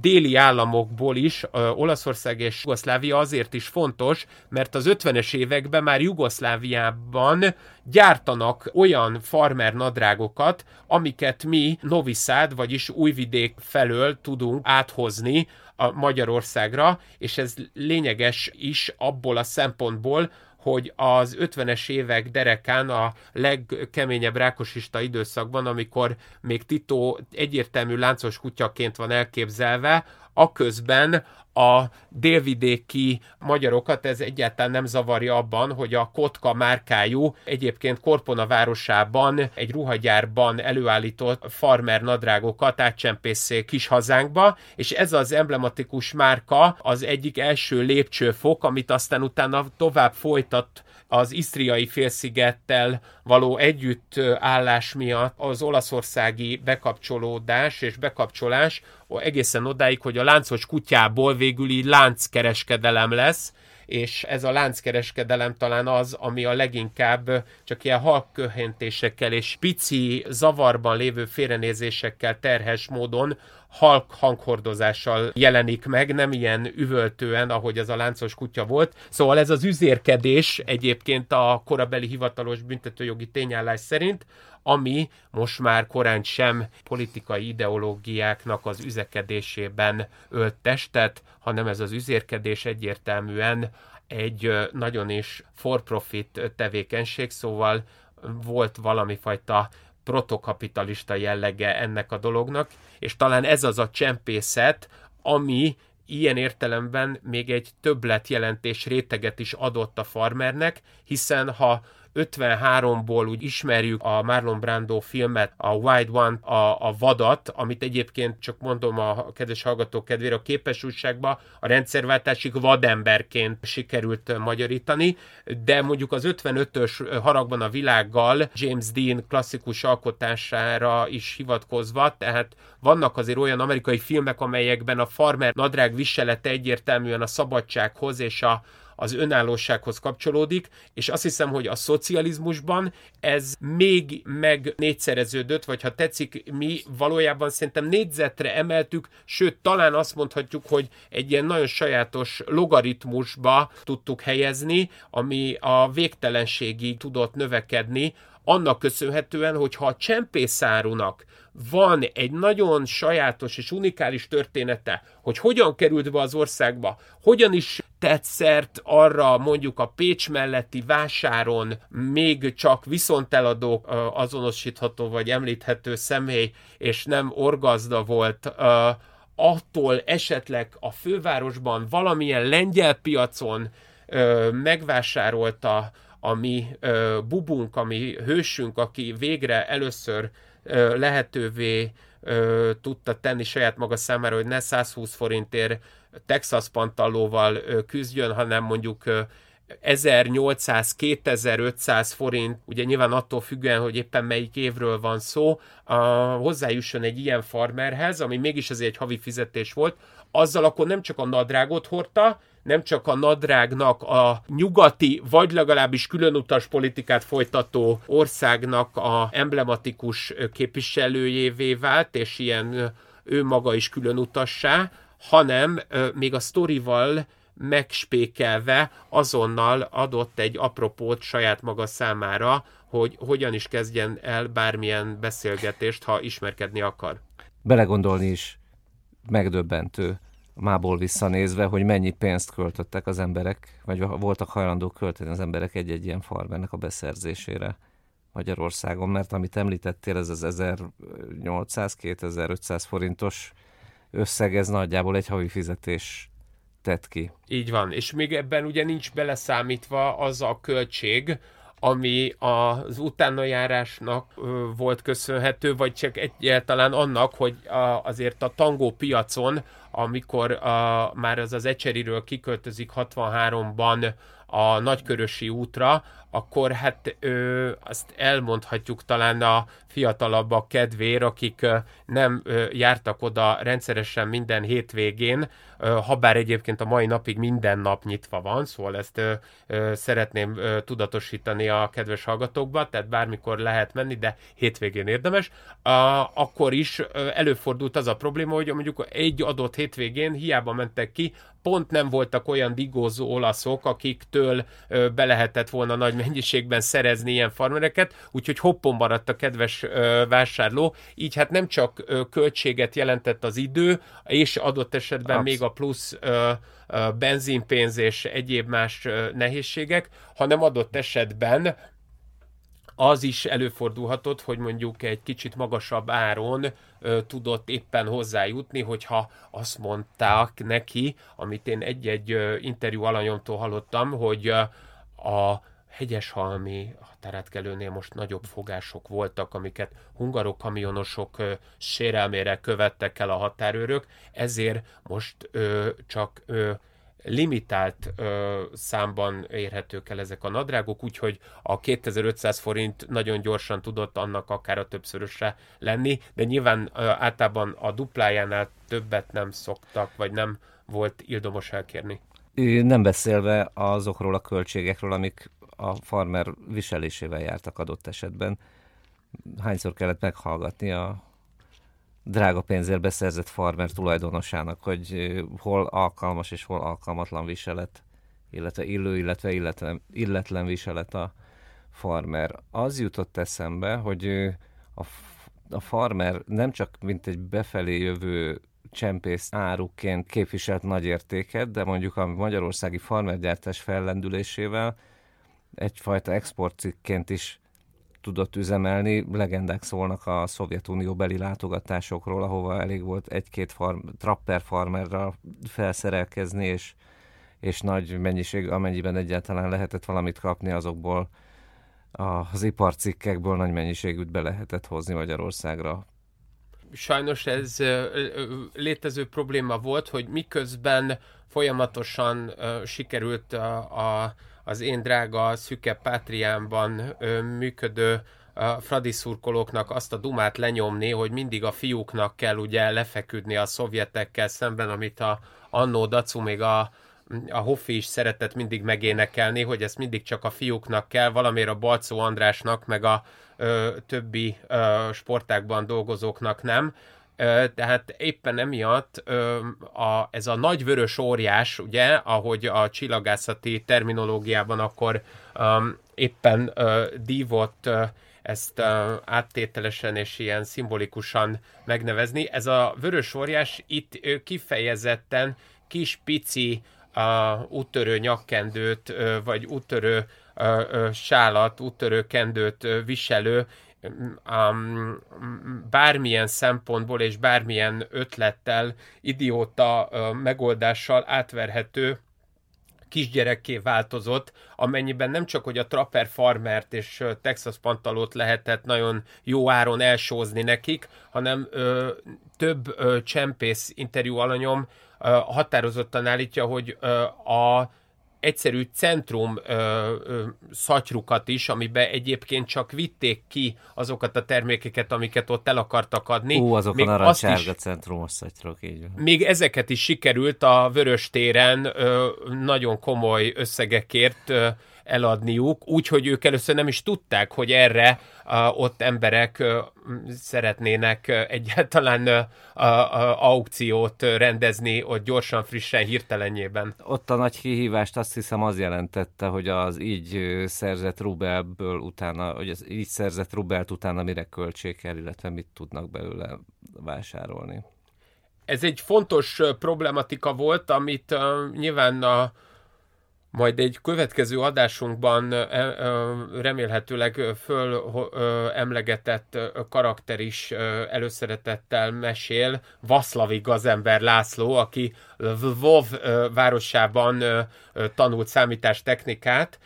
déli államokból is, Olaszország és Jugoszlávia azért is fontos, mert az 50-es években már Jugoszláviában gyártanak olyan farmer nadrágokat, amiket mi Noviszád, vagyis Újvidék felől tudunk áthozni a Magyarországra, és ez lényeges is abból a szempontból, hogy az 50-es évek derekán a legkeményebb rákosista időszakban, amikor még Tito egyértelmű láncos kutyaként van elképzelve, aközben a délvidéki magyarokat ez egyáltalán nem zavarja abban, hogy a Kotka márkájú, egyébként Korpona városában egy ruhagyárban előállított farmer nadrágokat átcsempészék kis hazánkba, és ez az emblematikus márka az egyik első lépcsőfok, amit aztán utána tovább folytat az isztriai félszigettel való együttállás miatt az olaszországi bekapcsolódás és bekapcsolás egészen odáig, hogy a láncos kutyából végül így lánckereskedelem lesz, és ez a lánckereskedelem talán az, ami a leginkább csak ilyen halkköhentésekkel és pici zavarban lévő félrenézésekkel terhes módon halk hanghordozással jelenik meg, nem ilyen üvöltően, ahogy az a láncos kutya volt. Szóval ez az üzérkedés egyébként a korabeli hivatalos büntetőjogi tényállás szerint, ami most már korán sem politikai ideológiáknak az üzekedésében ölt testet, hanem ez az üzérkedés egyértelműen egy nagyon is for-profit tevékenység, szóval volt valami fajta protokapitalista jellege ennek a dolognak, és talán ez az a csempészet, ami ilyen értelemben még egy többletjelentés réteget is adott a farmernek, hiszen ha 53-ból úgy ismerjük a Marlon Brando filmet, a Wild One, a, a vadat, amit egyébként csak mondom a kedves hallgatók kedvére a képes újságba a rendszerváltásig vademberként sikerült magyarítani, de mondjuk az 55-ös haragban a világgal James Dean klasszikus alkotására is hivatkozva, tehát vannak azért olyan amerikai filmek, amelyekben a farmer nadrág viselete egyértelműen a szabadsághoz és a, az önállósághoz kapcsolódik, és azt hiszem, hogy a szocializmusban ez még meg négyszereződött, vagy ha tetszik, mi valójában szerintem négyzetre emeltük, sőt, talán azt mondhatjuk, hogy egy ilyen nagyon sajátos logaritmusba tudtuk helyezni, ami a végtelenségig tudott növekedni, annak köszönhetően, hogyha a csempészárunak van egy nagyon sajátos és unikális története, hogy hogyan került be az országba, hogyan is tett arra mondjuk a Pécs melletti vásáron még csak viszonteladó azonosítható vagy említhető személy, és nem orgazda volt, attól esetleg a fővárosban valamilyen lengyel piacon megvásárolta a mi bubunk, a mi hősünk, aki végre először lehetővé tudta tenni saját maga számára, hogy ne 120 forintért Texas pantallóval küzdjön, hanem mondjuk 1800-2500 forint, ugye nyilván attól függően, hogy éppen melyik évről van szó, a, hozzájusson egy ilyen farmerhez, ami mégis azért egy havi fizetés volt, azzal akkor nem csak a nadrágot hordta, nem csak a nadrágnak a nyugati, vagy legalábbis különutas politikát folytató országnak a emblematikus képviselőjévé vált, és ilyen ő maga is különutassá, hanem még a sztorival megspékelve azonnal adott egy apropót saját maga számára, hogy hogyan is kezdjen el bármilyen beszélgetést, ha ismerkedni akar.
Belegondolni is megdöbbentő mából visszanézve, hogy mennyi pénzt költöttek az emberek, vagy voltak hajlandók költeni az emberek egy-egy ilyen farmernek a beszerzésére Magyarországon, mert amit említettél, ez az 1800-2500 forintos összeg, ez nagyjából egy havi fizetés tett ki.
Így van, és még ebben ugye nincs beleszámítva az a költség, ami az utánajárásnak volt köszönhető, vagy csak egyáltalán annak, hogy azért a tangó piacon, amikor a, már az az Ecseriről kiköltözik 63-ban a Nagykörösi útra, akkor hát ö, azt elmondhatjuk talán a fiatalabbak kedvér, akik ö, nem ö, jártak oda rendszeresen minden hétvégén, ha bár egyébként a mai napig minden nap nyitva van, szóval ezt szeretném tudatosítani a kedves hallgatókba, tehát bármikor lehet menni, de hétvégén érdemes, akkor is előfordult az a probléma, hogy mondjuk egy adott hétvégén hiába mentek ki, pont nem voltak olyan digózó olaszok, akiktől ö, be lehetett volna nagy mennyiségben szerezni ilyen farmereket, úgyhogy hoppon maradt a kedves ö, vásárló, így hát nem csak ö, költséget jelentett az idő, és adott esetben Absz- még a plusz ö, benzinpénz és egyéb más nehézségek, hanem adott esetben az is előfordulhatott, hogy mondjuk egy kicsit magasabb áron ö, tudott éppen hozzájutni, hogyha azt mondták neki, amit én egy-egy ö, interjú alanyomtól hallottam, hogy ö, a hegyeshalmi határátkelőnél most nagyobb fogások voltak, amiket hungarok kamionosok ö, sérelmére követtek el a határőrök, ezért most ö, csak ö, limitált ö, számban érhetők el ezek a nadrágok, úgyhogy a 2500 forint nagyon gyorsan tudott annak akár a többszörösre lenni, de nyilván ö, általában a duplájánál többet nem szoktak, vagy nem volt ildomos elkérni.
Nem beszélve azokról a költségekről, amik a farmer viselésével jártak adott esetben. Hányszor kellett meghallgatni a drága pénzért beszerzett farmer tulajdonosának, hogy hol alkalmas és hol alkalmatlan viselet, illetve illő, illetve illetlen, illetlen viselet a farmer. Az jutott eszembe, hogy a, a farmer nem csak mint egy befelé jövő csempész áruként képviselt nagy értéket, de mondjuk a magyarországi farmergyártás fellendülésével egyfajta exportcikként is tudott üzemelni. Legendák szólnak a Szovjetunió beli látogatásokról, ahova elég volt egy-két farm, trapper farmerral felszerelkezni, és, és nagy mennyiség, amennyiben egyáltalán lehetett valamit kapni azokból, az iparcikkekből nagy mennyiségűt be lehetett hozni Magyarországra.
Sajnos ez létező probléma volt, hogy miközben folyamatosan sikerült a, a az én drága szüke pátriámban ö, működő a fradi szurkolóknak azt a dumát lenyomni, hogy mindig a fiúknak kell ugye lefeküdni a szovjetekkel szemben, amit a Annó Dacu még a, a Hoffi is szeretett mindig megénekelni, hogy ezt mindig csak a fiúknak kell, valamiért a Balcó Andrásnak, meg a ö, többi ö, sportákban dolgozóknak nem tehát éppen emiatt a, ez a nagy vörös óriás, ugye, ahogy a csillagászati terminológiában akkor um, éppen uh, dívott uh, ezt uh, áttételesen és ilyen szimbolikusan megnevezni. Ez a vörös óriás itt uh, kifejezetten kis pici uh, úttörő nyakkendőt, uh, vagy úttörő uh, sálat, úttörő kendőt viselő um, bármilyen szempontból és bármilyen ötlettel, idióta uh, megoldással átverhető kisgyerekké változott, amennyiben nem csak, hogy a Trapper Farmert és Texas Pantalót lehetett nagyon jó áron elsózni nekik, hanem ö, több ö, csempész interjú alanyom ö, határozottan állítja, hogy ö, a egyszerű centrum ö, ö, szatyrukat is, amiben egyébként csak vitték ki azokat a termékeket, amiket ott el akartak adni.
Ó, azok még a narancsárga centrumos szatyrok, így van.
Még ezeket is sikerült a Vörös téren ö, nagyon komoly összegekért ö, eladniuk, úgyhogy ők először nem is tudták, hogy erre uh, ott emberek szeretnének egyáltalán uh, uh, aukciót rendezni ott gyorsan, frissen, hirtelenjében.
Ott a nagy kihívást azt hiszem az jelentette, hogy az így szerzett rubelből utána, hogy az így szerzett rubelt utána mire költsék el, illetve mit tudnak belőle vásárolni.
Ez egy fontos problematika volt, amit uh, nyilván a majd egy következő adásunkban remélhetőleg föl emlegetett karakter is előszeretettel mesél, Vaszlavi gazember László, aki Lvov városában tanult számítástechnikát,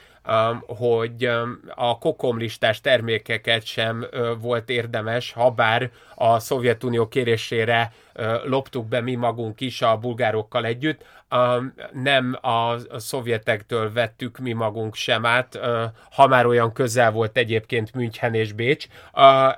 hogy a kokomlistás termékeket sem volt érdemes, ha bár a Szovjetunió kérésére loptuk be mi magunk is a bulgárokkal együtt, nem a szovjetektől vettük mi magunk sem át, ha már olyan közel volt egyébként München és Bécs.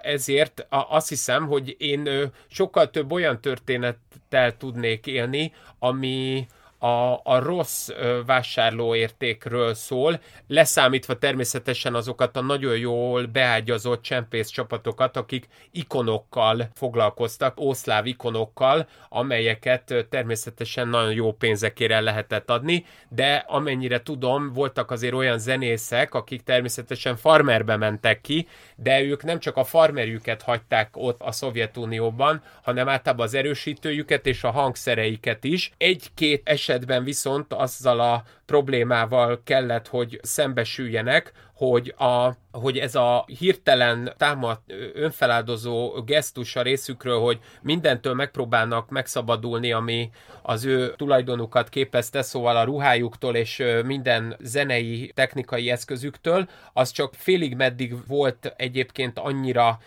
Ezért azt hiszem, hogy én sokkal több olyan történettel tudnék élni, ami, a, a rossz vásárlóértékről szól, leszámítva természetesen azokat a nagyon jól beágyazott csempész csapatokat, akik ikonokkal foglalkoztak, ószláv ikonokkal, amelyeket természetesen nagyon jó pénzekére lehetett adni, de amennyire tudom, voltak azért olyan zenészek, akik természetesen farmerbe mentek ki, de ők nem csak a farmerjüket hagyták ott a Szovjetunióban, hanem általában az erősítőjüket és a hangszereiket is. Egy-két esetben viszont azzal a problémával kellett, hogy szembesüljenek, hogy, a, hogy ez a hirtelen támad önfeláldozó gesztus a részükről, hogy mindentől megpróbálnak megszabadulni, ami az ő tulajdonukat képezte, szóval a ruhájuktól és minden zenei, technikai eszközüktől, az csak félig meddig volt egyébként annyira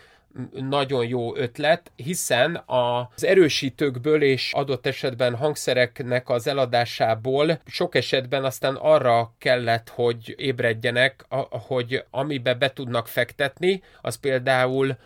nagyon jó ötlet, hiszen az erősítőkből és adott esetben hangszereknek az eladásából sok esetben aztán arra kellett, hogy ébredjenek, hogy amibe be tudnak fektetni, az például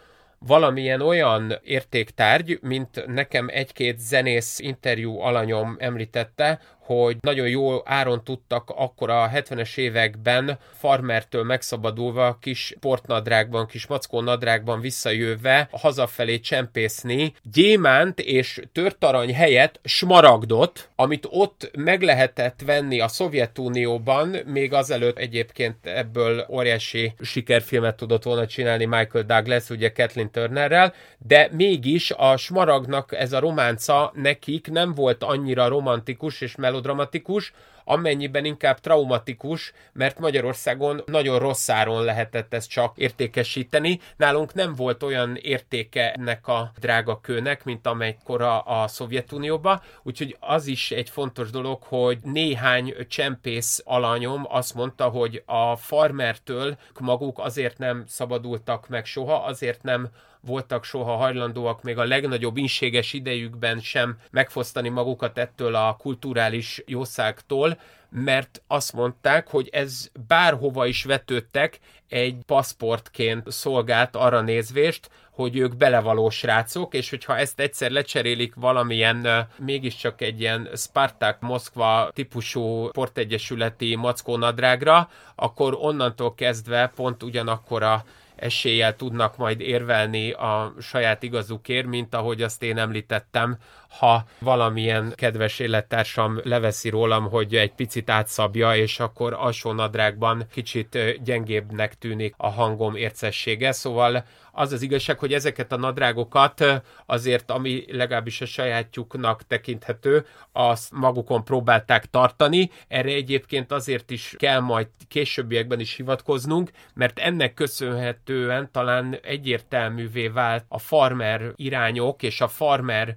valamilyen olyan értéktárgy, mint nekem egy-két zenész interjú alanyom említette, hogy nagyon jó áron tudtak akkor a 70-es években farmertől megszabadulva kis portnadrágban, kis mackó nadrágban visszajöve hazafelé csempészni gyémánt és törtarany helyett smaragdot, amit ott meg lehetett venni a Szovjetunióban, még azelőtt egyébként ebből óriási sikerfilmet tudott volna csinálni Michael Douglas, ugye Kathleen Turnerrel, de mégis a smaragnak ez a románca nekik nem volt annyira romantikus és melodikus, melodramatikus, amennyiben inkább traumatikus, mert Magyarországon nagyon rossz áron lehetett ezt csak értékesíteni. Nálunk nem volt olyan értéke ennek a drága kőnek, mint amelykora a Szovjetunióban, úgyhogy az is egy fontos dolog, hogy néhány csempész alanyom azt mondta, hogy a farmertől maguk azért nem szabadultak meg soha, azért nem voltak soha hajlandóak még a legnagyobb inséges idejükben sem megfosztani magukat ettől a kulturális jószágtól, mert azt mondták, hogy ez bárhova is vetődtek, egy paszportként szolgált arra nézvést, hogy ők belevaló srácok, és hogyha ezt egyszer lecserélik valamilyen, mégiscsak egy ilyen Spartak Moszkva típusú sportegyesületi mackónadrágra, akkor onnantól kezdve pont ugyanakkor a eséllyel tudnak majd érvelni a saját igazukért, mint ahogy azt én említettem, ha valamilyen kedves élettársam leveszi rólam, hogy egy picit átszabja, és akkor alsó nadrágban kicsit gyengébbnek tűnik a hangom ércessége, szóval az az igazság, hogy ezeket a nadrágokat azért, ami legalábbis a sajátjuknak tekinthető, azt magukon próbálták tartani. Erre egyébként azért is kell majd későbbiekben is hivatkoznunk, mert ennek köszönhetően talán egyértelművé vált a farmer irányok és a farmer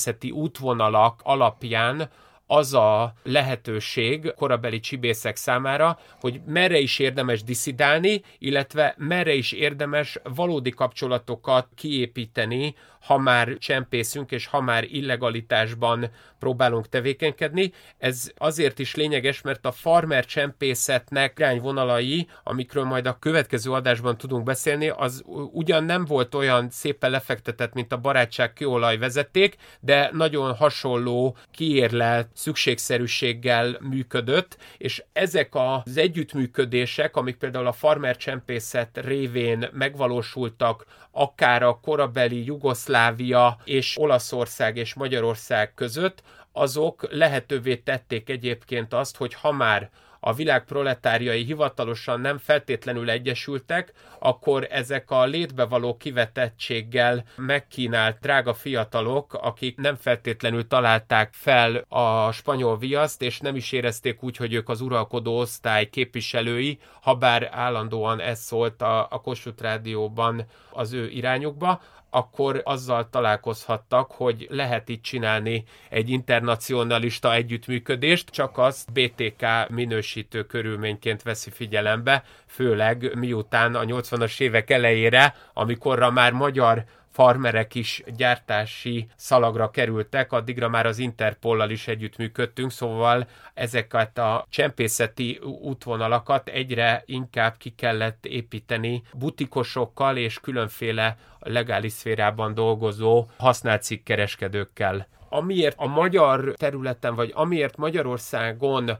csempészeti útvonalak alapján, az a lehetőség korabeli csibészek számára, hogy merre is érdemes diszidálni, illetve merre is érdemes valódi kapcsolatokat kiépíteni ha már csempészünk, és ha már illegalitásban próbálunk tevékenykedni. Ez azért is lényeges, mert a farmer csempészetnek irányvonalai, amikről majd a következő adásban tudunk beszélni, az ugyan nem volt olyan szépen lefektetett, mint a barátság kőolaj vezeték, de nagyon hasonló kiérlelt szükségszerűséggel működött, és ezek az együttműködések, amik például a farmer csempészet révén megvalósultak, akár a korabeli Jugoszlávia és Olaszország és Magyarország között, azok lehetővé tették egyébként azt, hogy ha már a világ proletárjai hivatalosan nem feltétlenül egyesültek, akkor ezek a létbe való kivetettséggel megkínált drága fiatalok, akik nem feltétlenül találták fel a spanyol viaszt, és nem is érezték úgy, hogy ők az uralkodó osztály képviselői, ha bár állandóan ez szólt a, a Kossuth Rádióban az ő irányukba, akkor azzal találkozhattak, hogy lehet itt csinálni egy internacionalista együttműködést, csak azt BTK minősítő körülményként veszi figyelembe, főleg miután a 80-as évek elejére, amikorra már magyar farmerek is gyártási szalagra kerültek, addigra már az Interpollal is együttműködtünk, szóval ezeket a csempészeti útvonalakat egyre inkább ki kellett építeni butikosokkal és különféle legális szférában dolgozó használt kereskedőkkel. Amiért a magyar területen, vagy amiért Magyarországon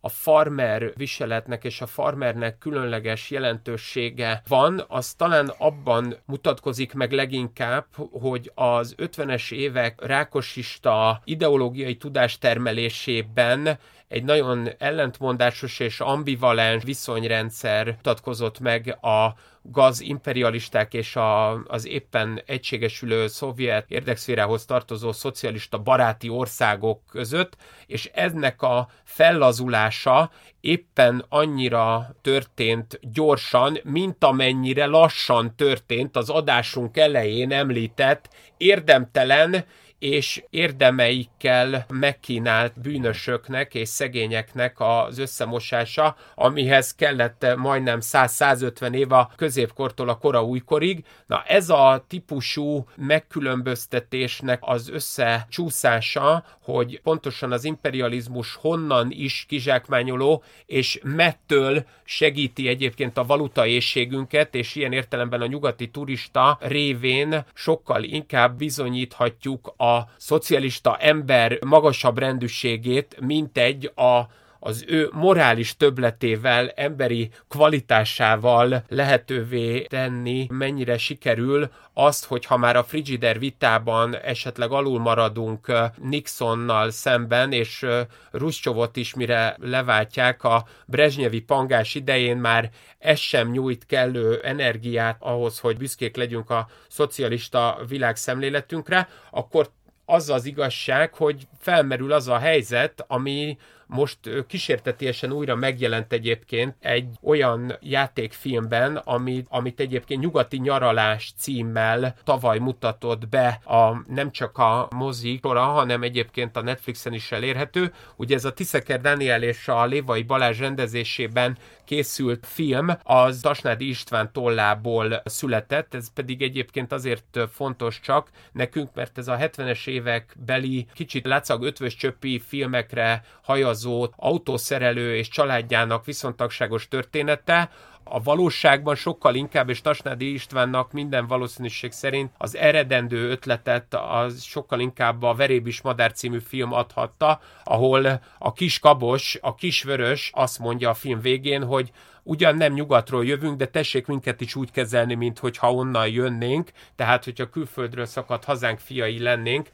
a farmer viseletnek és a farmernek különleges jelentősége van, az talán abban mutatkozik meg leginkább, hogy az 50-es évek rákosista ideológiai tudástermelésében egy nagyon ellentmondásos és ambivalens viszonyrendszer mutatkozott meg a gaz imperialisták és a, az éppen egységesülő szovjet érdekszférához tartozó szocialista baráti országok között, és ennek a fellazulása éppen annyira történt gyorsan, mint amennyire lassan történt az adásunk elején említett érdemtelen és érdemeikkel megkínált bűnösöknek és szegényeknek az összemosása, amihez kellett majdnem 100-150 év a középkortól a kora újkorig. Na ez a típusú megkülönböztetésnek az összecsúszása, hogy pontosan az imperializmus honnan is kizsákmányoló, és mettől segíti egyébként a valuta éjségünket, és ilyen értelemben a nyugati turista révén sokkal inkább bizonyíthatjuk a szocialista ember magasabb rendűségét, mint egy a az ő morális töbletével, emberi kvalitásával lehetővé tenni, mennyire sikerül azt, hogy ha már a Frigider vitában esetleg alul maradunk Nixonnal szemben, és Ruscsovot is mire leváltják a Brezsnyevi pangás idején már ez sem nyújt kellő energiát ahhoz, hogy büszkék legyünk a szocialista világszemléletünkre, akkor az az igazság, hogy felmerül az a helyzet, ami most kísértetiesen újra megjelent egyébként egy olyan játékfilmben, amit, amit egyébként Nyugati Nyaralás címmel tavaly mutatott be a, nem csak a mozik sora, hanem egyébként a Netflixen is elérhető. Ugye ez a Tiszeker Daniel és a Lévai Balázs rendezésében készült film, az Tasnádi István tollából született, ez pedig egyébként azért fontos csak nekünk, mert ez a 70-es évek beli kicsit látszag ötvös csöppi filmekre hajaz utazó, autószerelő és családjának viszontagságos története, a valóságban sokkal inkább, és Tasnádi Istvánnak minden valószínűség szerint az eredendő ötletet az sokkal inkább a Verébis Madár című film adhatta, ahol a kis kabos, a kis vörös azt mondja a film végén, hogy ugyan nem nyugatról jövünk, de tessék minket is úgy kezelni, mint hogyha onnan jönnénk, tehát hogyha külföldről szakadt hazánk fiai lennénk,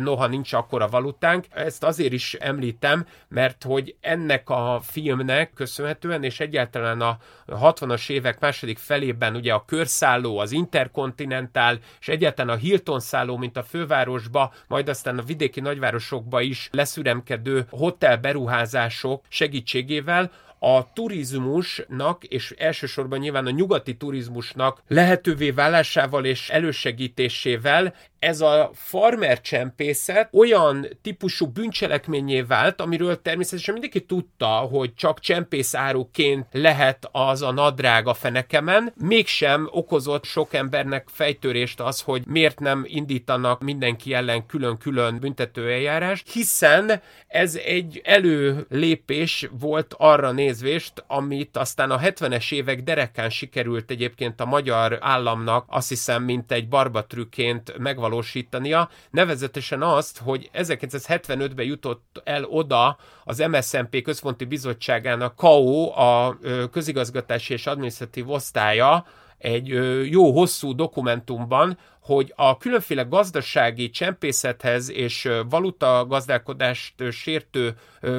noha nincs akkora valutánk. Ezt azért is említem, mert hogy ennek a filmnek köszönhetően, és egyáltalán a 60-as évek második felében ugye a körszálló, az Interkontinentál, és egyáltalán a Hilton szálló, mint a fővárosba, majd aztán a vidéki nagyvárosokba is leszüremkedő hotel beruházások segítségével a turizmusnak, és elsősorban nyilván a nyugati turizmusnak lehetővé válásával és elősegítésével ez a farmer csempészet olyan típusú bűncselekményé vált, amiről természetesen mindenki tudta, hogy csak csempészáruként lehet az a nadrág a fenekemen, mégsem okozott sok embernek fejtörést az, hogy miért nem indítanak mindenki ellen külön-külön büntetőeljárás, hiszen ez egy előlépés volt arra nézvést, amit aztán a 70-es évek derekán sikerült egyébként a magyar államnak azt hiszem, mint egy barbatrükként megvalósítani megvalósítania, nevezetesen azt, hogy 1975-ben jutott el oda az MSZMP központi bizottságának KAO, a közigazgatási és adminisztratív osztálya, egy jó hosszú dokumentumban, hogy a különféle gazdasági csempészethez és valuta gazdálkodást sértő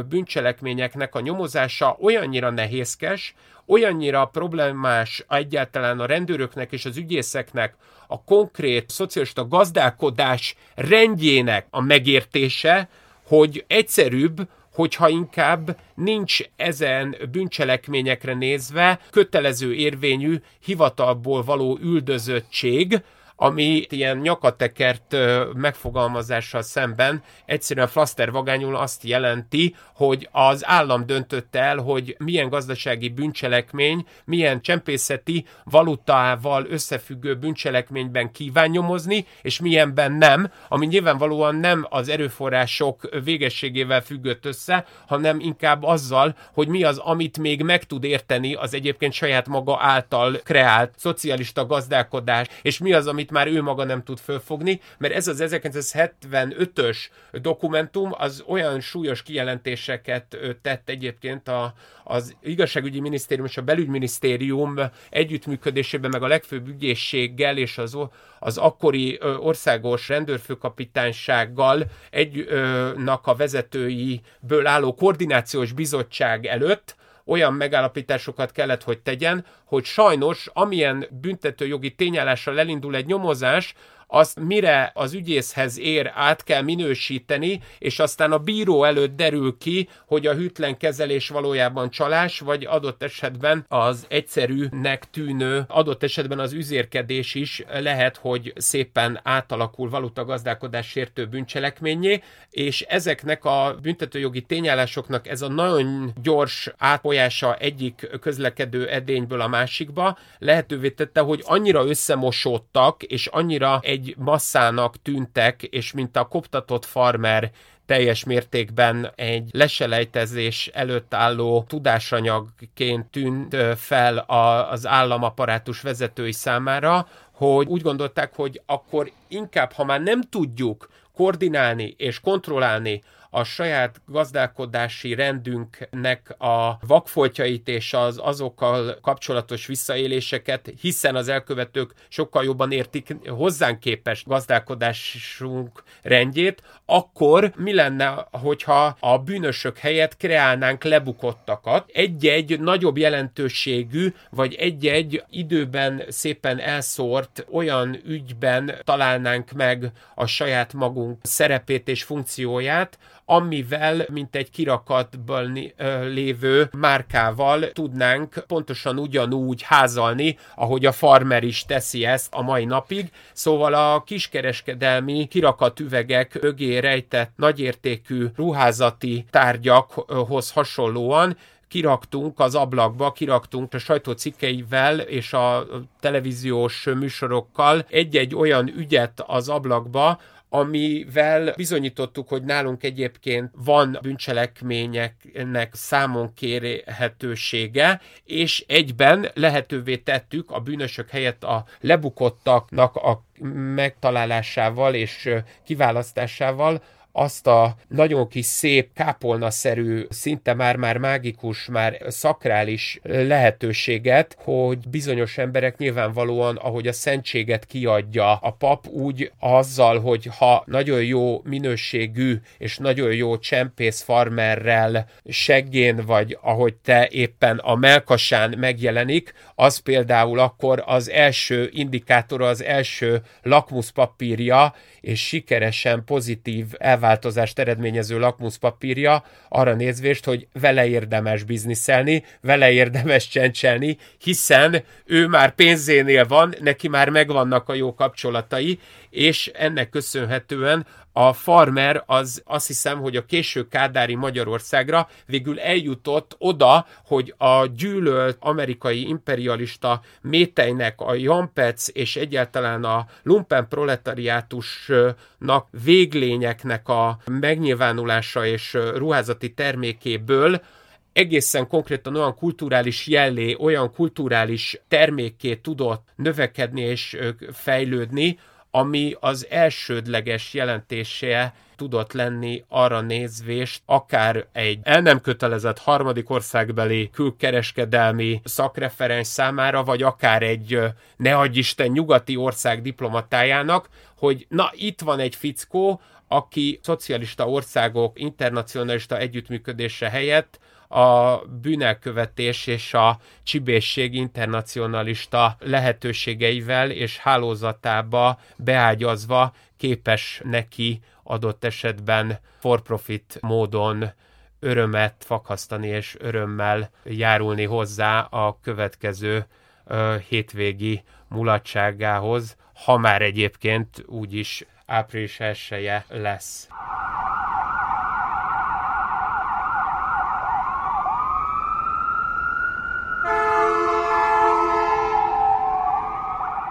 bűncselekményeknek a nyomozása olyannyira nehézkes, olyannyira problémás egyáltalán a rendőröknek és az ügyészeknek a konkrét szocialista gazdálkodás rendjének a megértése, hogy egyszerűbb, hogyha inkább nincs ezen bűncselekményekre nézve kötelező érvényű hivatalból való üldözöttség, ami ilyen nyakatekert megfogalmazással szemben egyszerűen flasztervagányul azt jelenti, hogy az állam döntött el, hogy milyen gazdasági bűncselekmény, milyen csempészeti valutával összefüggő bűncselekményben kíván nyomozni, és milyenben nem, ami nyilvánvalóan nem az erőforrások végességével függött össze, hanem inkább azzal, hogy mi az, amit még meg tud érteni az egyébként saját maga által kreált szocialista gazdálkodás, és mi az, amit már ő maga nem tud fölfogni, mert ez az 1975-ös dokumentum az olyan súlyos kijelentéseket tett egyébként a, az igazságügyi minisztérium és a belügyminisztérium együttműködésében, meg a legfőbb ügyészséggel és az, az akkori országos rendőrfőkapitánysággal egynak a vezetőiből álló koordinációs bizottság előtt, olyan megállapításokat kellett, hogy tegyen, hogy sajnos amilyen büntetőjogi tényállással elindul egy nyomozás, azt mire az ügyészhez ér, át kell minősíteni, és aztán a bíró előtt derül ki, hogy a hűtlen kezelés valójában csalás, vagy adott esetben az egyszerűnek tűnő, adott esetben az üzérkedés is lehet, hogy szépen átalakul valuta gazdálkodás sértő bűncselekményé, és ezeknek a büntetőjogi tényállásoknak ez a nagyon gyors átfolyása egyik közlekedő edényből a másikba lehetővé tette, hogy annyira összemosódtak, és annyira egy egy masszának tűntek, és mint a koptatott farmer teljes mértékben egy leselejtezés előtt álló tudásanyagként tűnt fel az államaparátus vezetői számára, hogy úgy gondolták, hogy akkor inkább, ha már nem tudjuk koordinálni és kontrollálni a saját gazdálkodási rendünknek a vakfoltjait és az azokkal kapcsolatos visszaéléseket, hiszen az elkövetők sokkal jobban értik hozzánk képes gazdálkodásunk rendjét, akkor mi lenne, hogyha a bűnösök helyett kreálnánk lebukottakat, egy-egy nagyobb jelentőségű, vagy egy-egy időben szépen elszórt olyan ügyben találnánk meg a saját magunk szerepét és funkcióját, amivel, mint egy kirakatban lévő márkával tudnánk pontosan ugyanúgy házalni, ahogy a farmer is teszi ezt a mai napig. Szóval a kiskereskedelmi kirakat üvegek mögé rejtett nagyértékű ruházati tárgyakhoz hasonlóan kiraktunk az ablakba, kiraktunk a sajtócikkeivel és a televíziós műsorokkal egy-egy olyan ügyet az ablakba, amivel bizonyítottuk, hogy nálunk egyébként van bűncselekményeknek számon kérhetősége, és egyben lehetővé tettük a bűnösök helyett a lebukottaknak a megtalálásával és kiválasztásával, azt a nagyon kis szép kápolnaszerű, szinte már-már mágikus, már szakrális lehetőséget, hogy bizonyos emberek nyilvánvalóan, ahogy a szentséget kiadja a pap, úgy azzal, hogy ha nagyon jó minőségű és nagyon jó csempész farmerrel seggén vagy, ahogy te éppen a melkasán megjelenik, az például akkor az első indikátora, az első lakmuszpapírja, és sikeresen pozitív elváltozást eredményező lakmuszpapírja arra nézvést, hogy vele érdemes bizniszelni, vele érdemes csencselni, hiszen ő már pénzénél van, neki már megvannak a jó kapcsolatai, és ennek köszönhetően a farmer az azt hiszem, hogy a késő kádári Magyarországra végül eljutott oda, hogy a gyűlölt amerikai imperialista métejnek, a Jampec és egyáltalán a lumpen proletariátusnak véglényeknek a megnyilvánulása és ruházati termékéből egészen konkrétan olyan kulturális jellé, olyan kulturális termékké tudott növekedni és fejlődni, ami az elsődleges jelentése tudott lenni arra nézvést, akár egy el nem kötelezett harmadik országbeli külkereskedelmi szakreferens számára, vagy akár egy ne Isten nyugati ország diplomatájának, hogy na itt van egy fickó, aki szocialista országok internacionalista együttműködése helyett a bűnelkövetés és a csibészség internacionalista lehetőségeivel és hálózatába beágyazva képes neki adott esetben for-profit módon örömet fakasztani és örömmel járulni hozzá a következő ö, hétvégi mulatságához, ha már egyébként úgyis április elsője lesz.